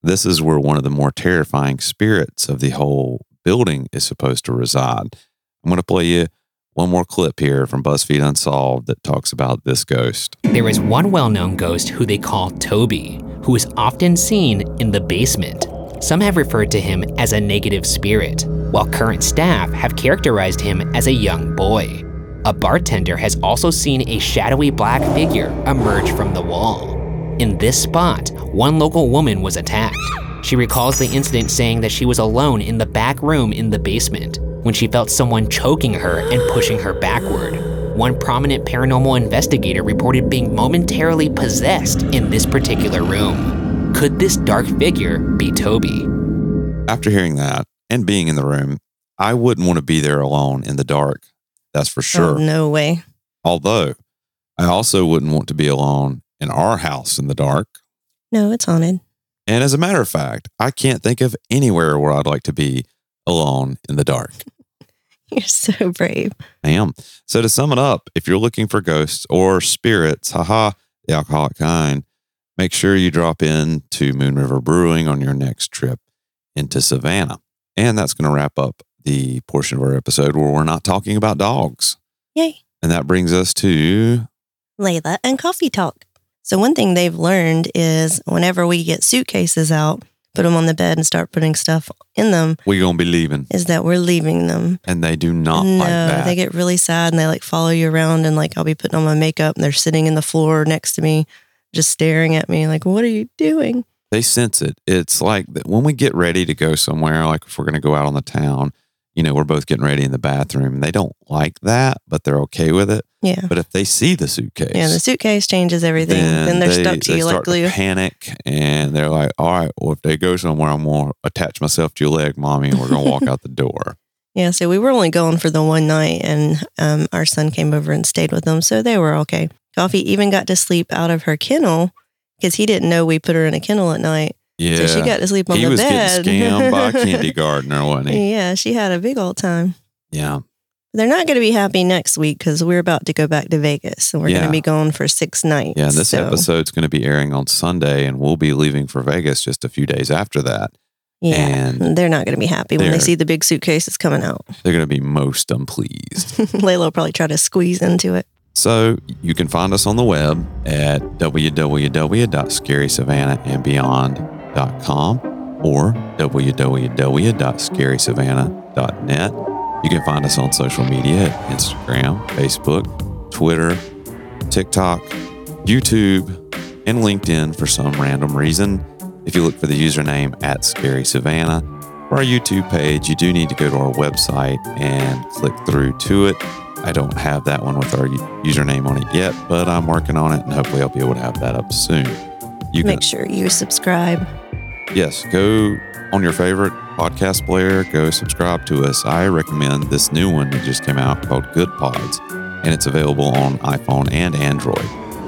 This is where one of the more terrifying spirits of the whole building is supposed to reside. I'm going to play you one more clip here from BuzzFeed Unsolved that talks about this ghost. There is one well known ghost who they call Toby, who is often seen in the basement. Some have referred to him as a negative spirit, while current staff have characterized him as a young boy. A bartender has also seen a shadowy black figure emerge from the wall. In this spot, one local woman was attacked. She recalls the incident saying that she was alone in the back room in the basement when she felt someone choking her and pushing her backward. One prominent paranormal investigator reported being momentarily possessed in this particular room. Could this dark figure be Toby? After hearing that and being in the room, I wouldn't want to be there alone in the dark. That's for sure. Oh, no way. Although I also wouldn't want to be alone in our house in the dark. No, it's haunted. And as a matter of fact, I can't think of anywhere where I'd like to be alone in the dark. You're so brave. I am. So to sum it up, if you're looking for ghosts or spirits, haha, the alcoholic kind, make sure you drop in to Moon River Brewing on your next trip into Savannah. And that's going to wrap up the portion of our episode where we're not talking about dogs. Yay. And that brings us to Layla and Coffee Talk. So, one thing they've learned is whenever we get suitcases out, put them on the bed and start putting stuff in them, we're going to be leaving. is that we're leaving them. And they do not no, like that. they get really sad and they like follow you around and like I'll be putting on my makeup and they're sitting in the floor next to me, just staring at me like, "What are you doing?" they sense it. It's like when we get ready to go somewhere, like if we're going to go out on the town, you know, we're both getting ready in the bathroom and they don't like that, but they're okay with it. Yeah, But if they see the suitcase, yeah. The suitcase changes everything. Then, they're they, stuck to they you like glue. panic and they're like, all right, well, if they go somewhere, I'm going to attach myself to your leg, mommy, and we're going to walk out the door. Yeah, so we were only going for the one night, and um, our son came over and stayed with them, so they were okay. Coffee even got to sleep out of her kennel because he didn't know we put her in a kennel at night. Yeah. So she got to sleep on he the was bed. getting scammed by gardener, wasn't he? yeah, she had a big old time. Yeah. They're not going to be happy next week because we're about to go back to Vegas, and we're going to be gone for six nights. Yeah. And this so, episode's going to be airing on Sunday, and we'll be leaving for Vegas just a few days after that. yeah, and they're not going to be happy when they see the big suitcases coming out. They're going to be most unpleased. Layla will probably try to squeeze into it. So you can find us on the web at www.scarysavannahandbeyond.com or www.scarysavannah.net. You can find us on social media at Instagram, Facebook, Twitter, TikTok, YouTube, and LinkedIn for some random reason. If you look for the username at Scary Savannah or our YouTube page, you do need to go to our website and click through to it. I don't have that one with our username on it yet, but I'm working on it and hopefully I'll be able to have that up soon. You can Make sure you subscribe. yes, go on your favorite podcast player, go subscribe to us. I recommend this new one that just came out called Goodpods, and it's available on iPhone and Android.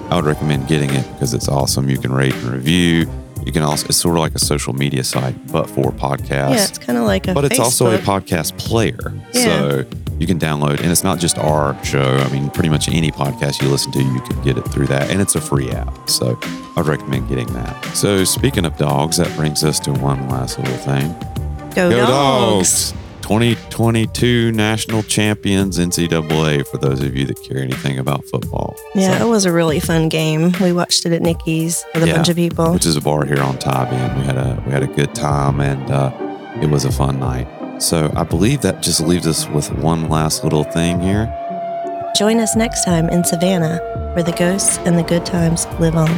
I would recommend getting it because it's awesome. You can rate and review. You can also, it's sort of like a social media site, but for podcasts. Yeah, it's kind of like a but it's also a podcast player. Yeah. So you can download, and it's not just our show. I mean, pretty much any podcast you listen to, you can get it through that, and it's a free app. So I'd recommend getting that. So speaking of dogs, that brings us to one last little thing. Go, Go dogs. dogs! 2022 national champions NCAA. For those of you that care anything about football, Yeah, So- it was a really fun game. We watched it at Nikki's with a Yeah, bunch of people. which is a bar here on Tybee. And we had a we had a good time, and uh, it was a fun night. So I believe that just leaves us with one last little thing here. Join us next time in Savannah, where the ghosts and the good times live on.